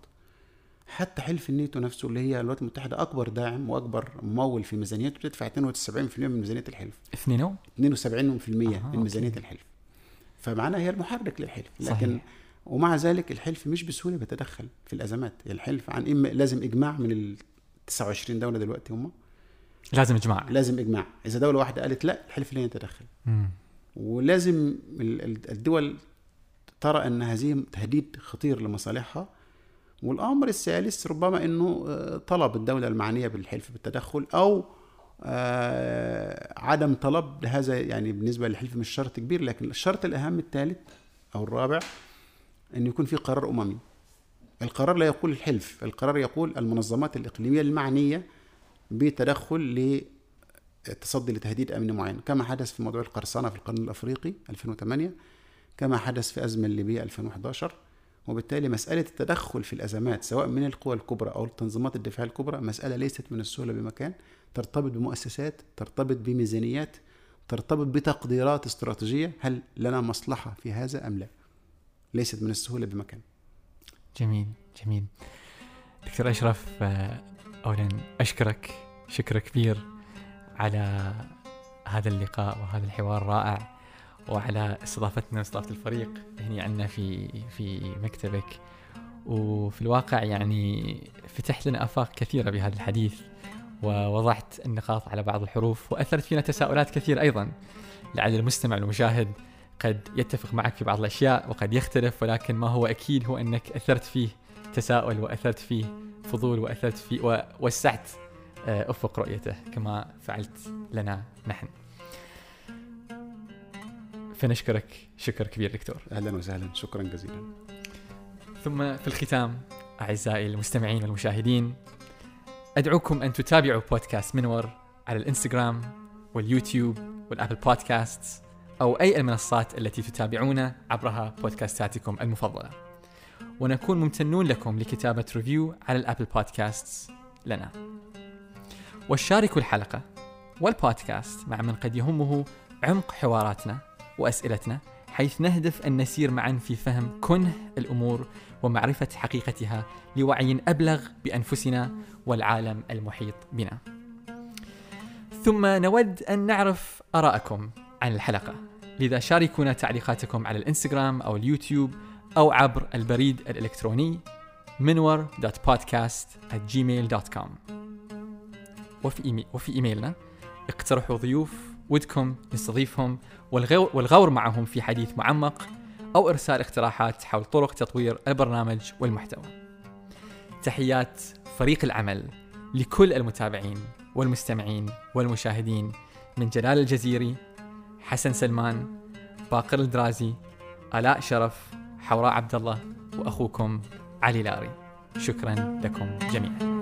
A: حتى حلف الناتو نفسه اللي هي الولايات المتحدة أكبر داعم وأكبر ممول في ميزانيته بتدفع 72% من ميزانية الحلف.
B: اثنين
A: 72%
B: أها،
A: من
B: ميزانية.
A: الحلف. فمعناها هي المحرك للحلف. لكن
B: صحيح.
A: ومع ذلك الحلف مش بسهولة بيتدخل في الأزمات. الحلف عن إما لازم إجماع من ال 29 دولة دلوقتي هم.
B: لازم إجماع.
A: لازم إجماع. إذا دولة واحدة قالت لا الحلف لن يتدخل. ولازم ال- ال- الدول ترى أن هذه تهديد خطير لمصالحها. والأمر الثالث ربما إنه آه، طلب الدولة المعنية بالحلف بالتدخل أو آه، عدم طلب لهذا يعني بالنسبة للحلف مش شرط كبير لكن الشرط الأهم الثالث أو الرابع إن يكون في قرار أممي. القرار لا يقول الحلف القرار يقول المنظمات الإقليمية المعنية بتدخل للتصدي لتهديد امني معين. كما حدث في موضوع القرصنة في القرن الأفريقي 2008 كما حدث في أزمة الليبية 2011 وبالتالي مسألة التدخل في الأزمات سواء من القوى الكبرى أو التنظيمات الدفاع الكبرى مسألة ليست من السهولة بمكان ترتبط بمؤسسات ترتبط بميزانيات ترتبط بتقديرات استراتيجية هل لنا مصلحة في هذا أم لا؟ ليست من السهولة بمكان.
B: جميل جميل. دكتور أشرف آه، اولا أشكرك شكر كبير على هذا اللقاء وهذا الحوار الرائع. وعلى استضافتنا واستضافة الفريق هنا عنا في في مكتبك وفي الواقع يعني فتحت لنا آفاق كثيرة بهذا الحديث ووضعت النقاط على بعض الحروف وأثرت فينا تساؤلات كثير أيضا لعل المستمع والمشاهد قد يتفق معك في بعض الأشياء وقد يختلف ولكن ما هو أكيد هو أنك أثرت فيه تساؤل وأثرت فيه فضول وأثرت فيه ووسعت آه، أفق رؤيته كما فعلت لنا نحن. فنشكرك شكر كبير دكتور.
A: أهلا وسهلا شكرا جزيلا
B: ثم في الختام أعزائي المستمعين والمشاهدين أدعوكم أن تتابعوا بودكاست منور على الإنستغرام واليوتيوب والأبل بودكاست أو أي المنصات التي تتابعون عبرها بودكاستاتكم المفضلة. ونكون ممتنون لكم لكتابة review على الأبل بودكاست لنا. وشاركوا الحلقة والبودكاست مع من قد يهمه عمق حواراتنا وأسئلتنا حيث نهدف أن نسير معا في فهم كنه الأمور ومعرفة حقيقتها لوعي أبلغ بأنفسنا والعالم المحيط بنا. ثم نود أن نعرف ارائكم عن الحلقة، لذا شاركونا تعليقاتكم على الإنستغرام أو اليوتيوب أو عبر البريد الإلكتروني minwar.podcast@gmail.com وفي إيمي وفي إيميلنا اقترحوا ضيوف ودكم نستضيفهم والغو والغور معهم في حديث معمق أو إرسال اقتراحات حول طرق تطوير البرنامج والمحتوى. تحيات فريق العمل لكل المتابعين والمستمعين والمشاهدين من جلال الجزيري حسن سلمان باقر الدرازي آلاء شرف حوراء عبد الله وأخوكم علي لاري شكرا لكم جميعا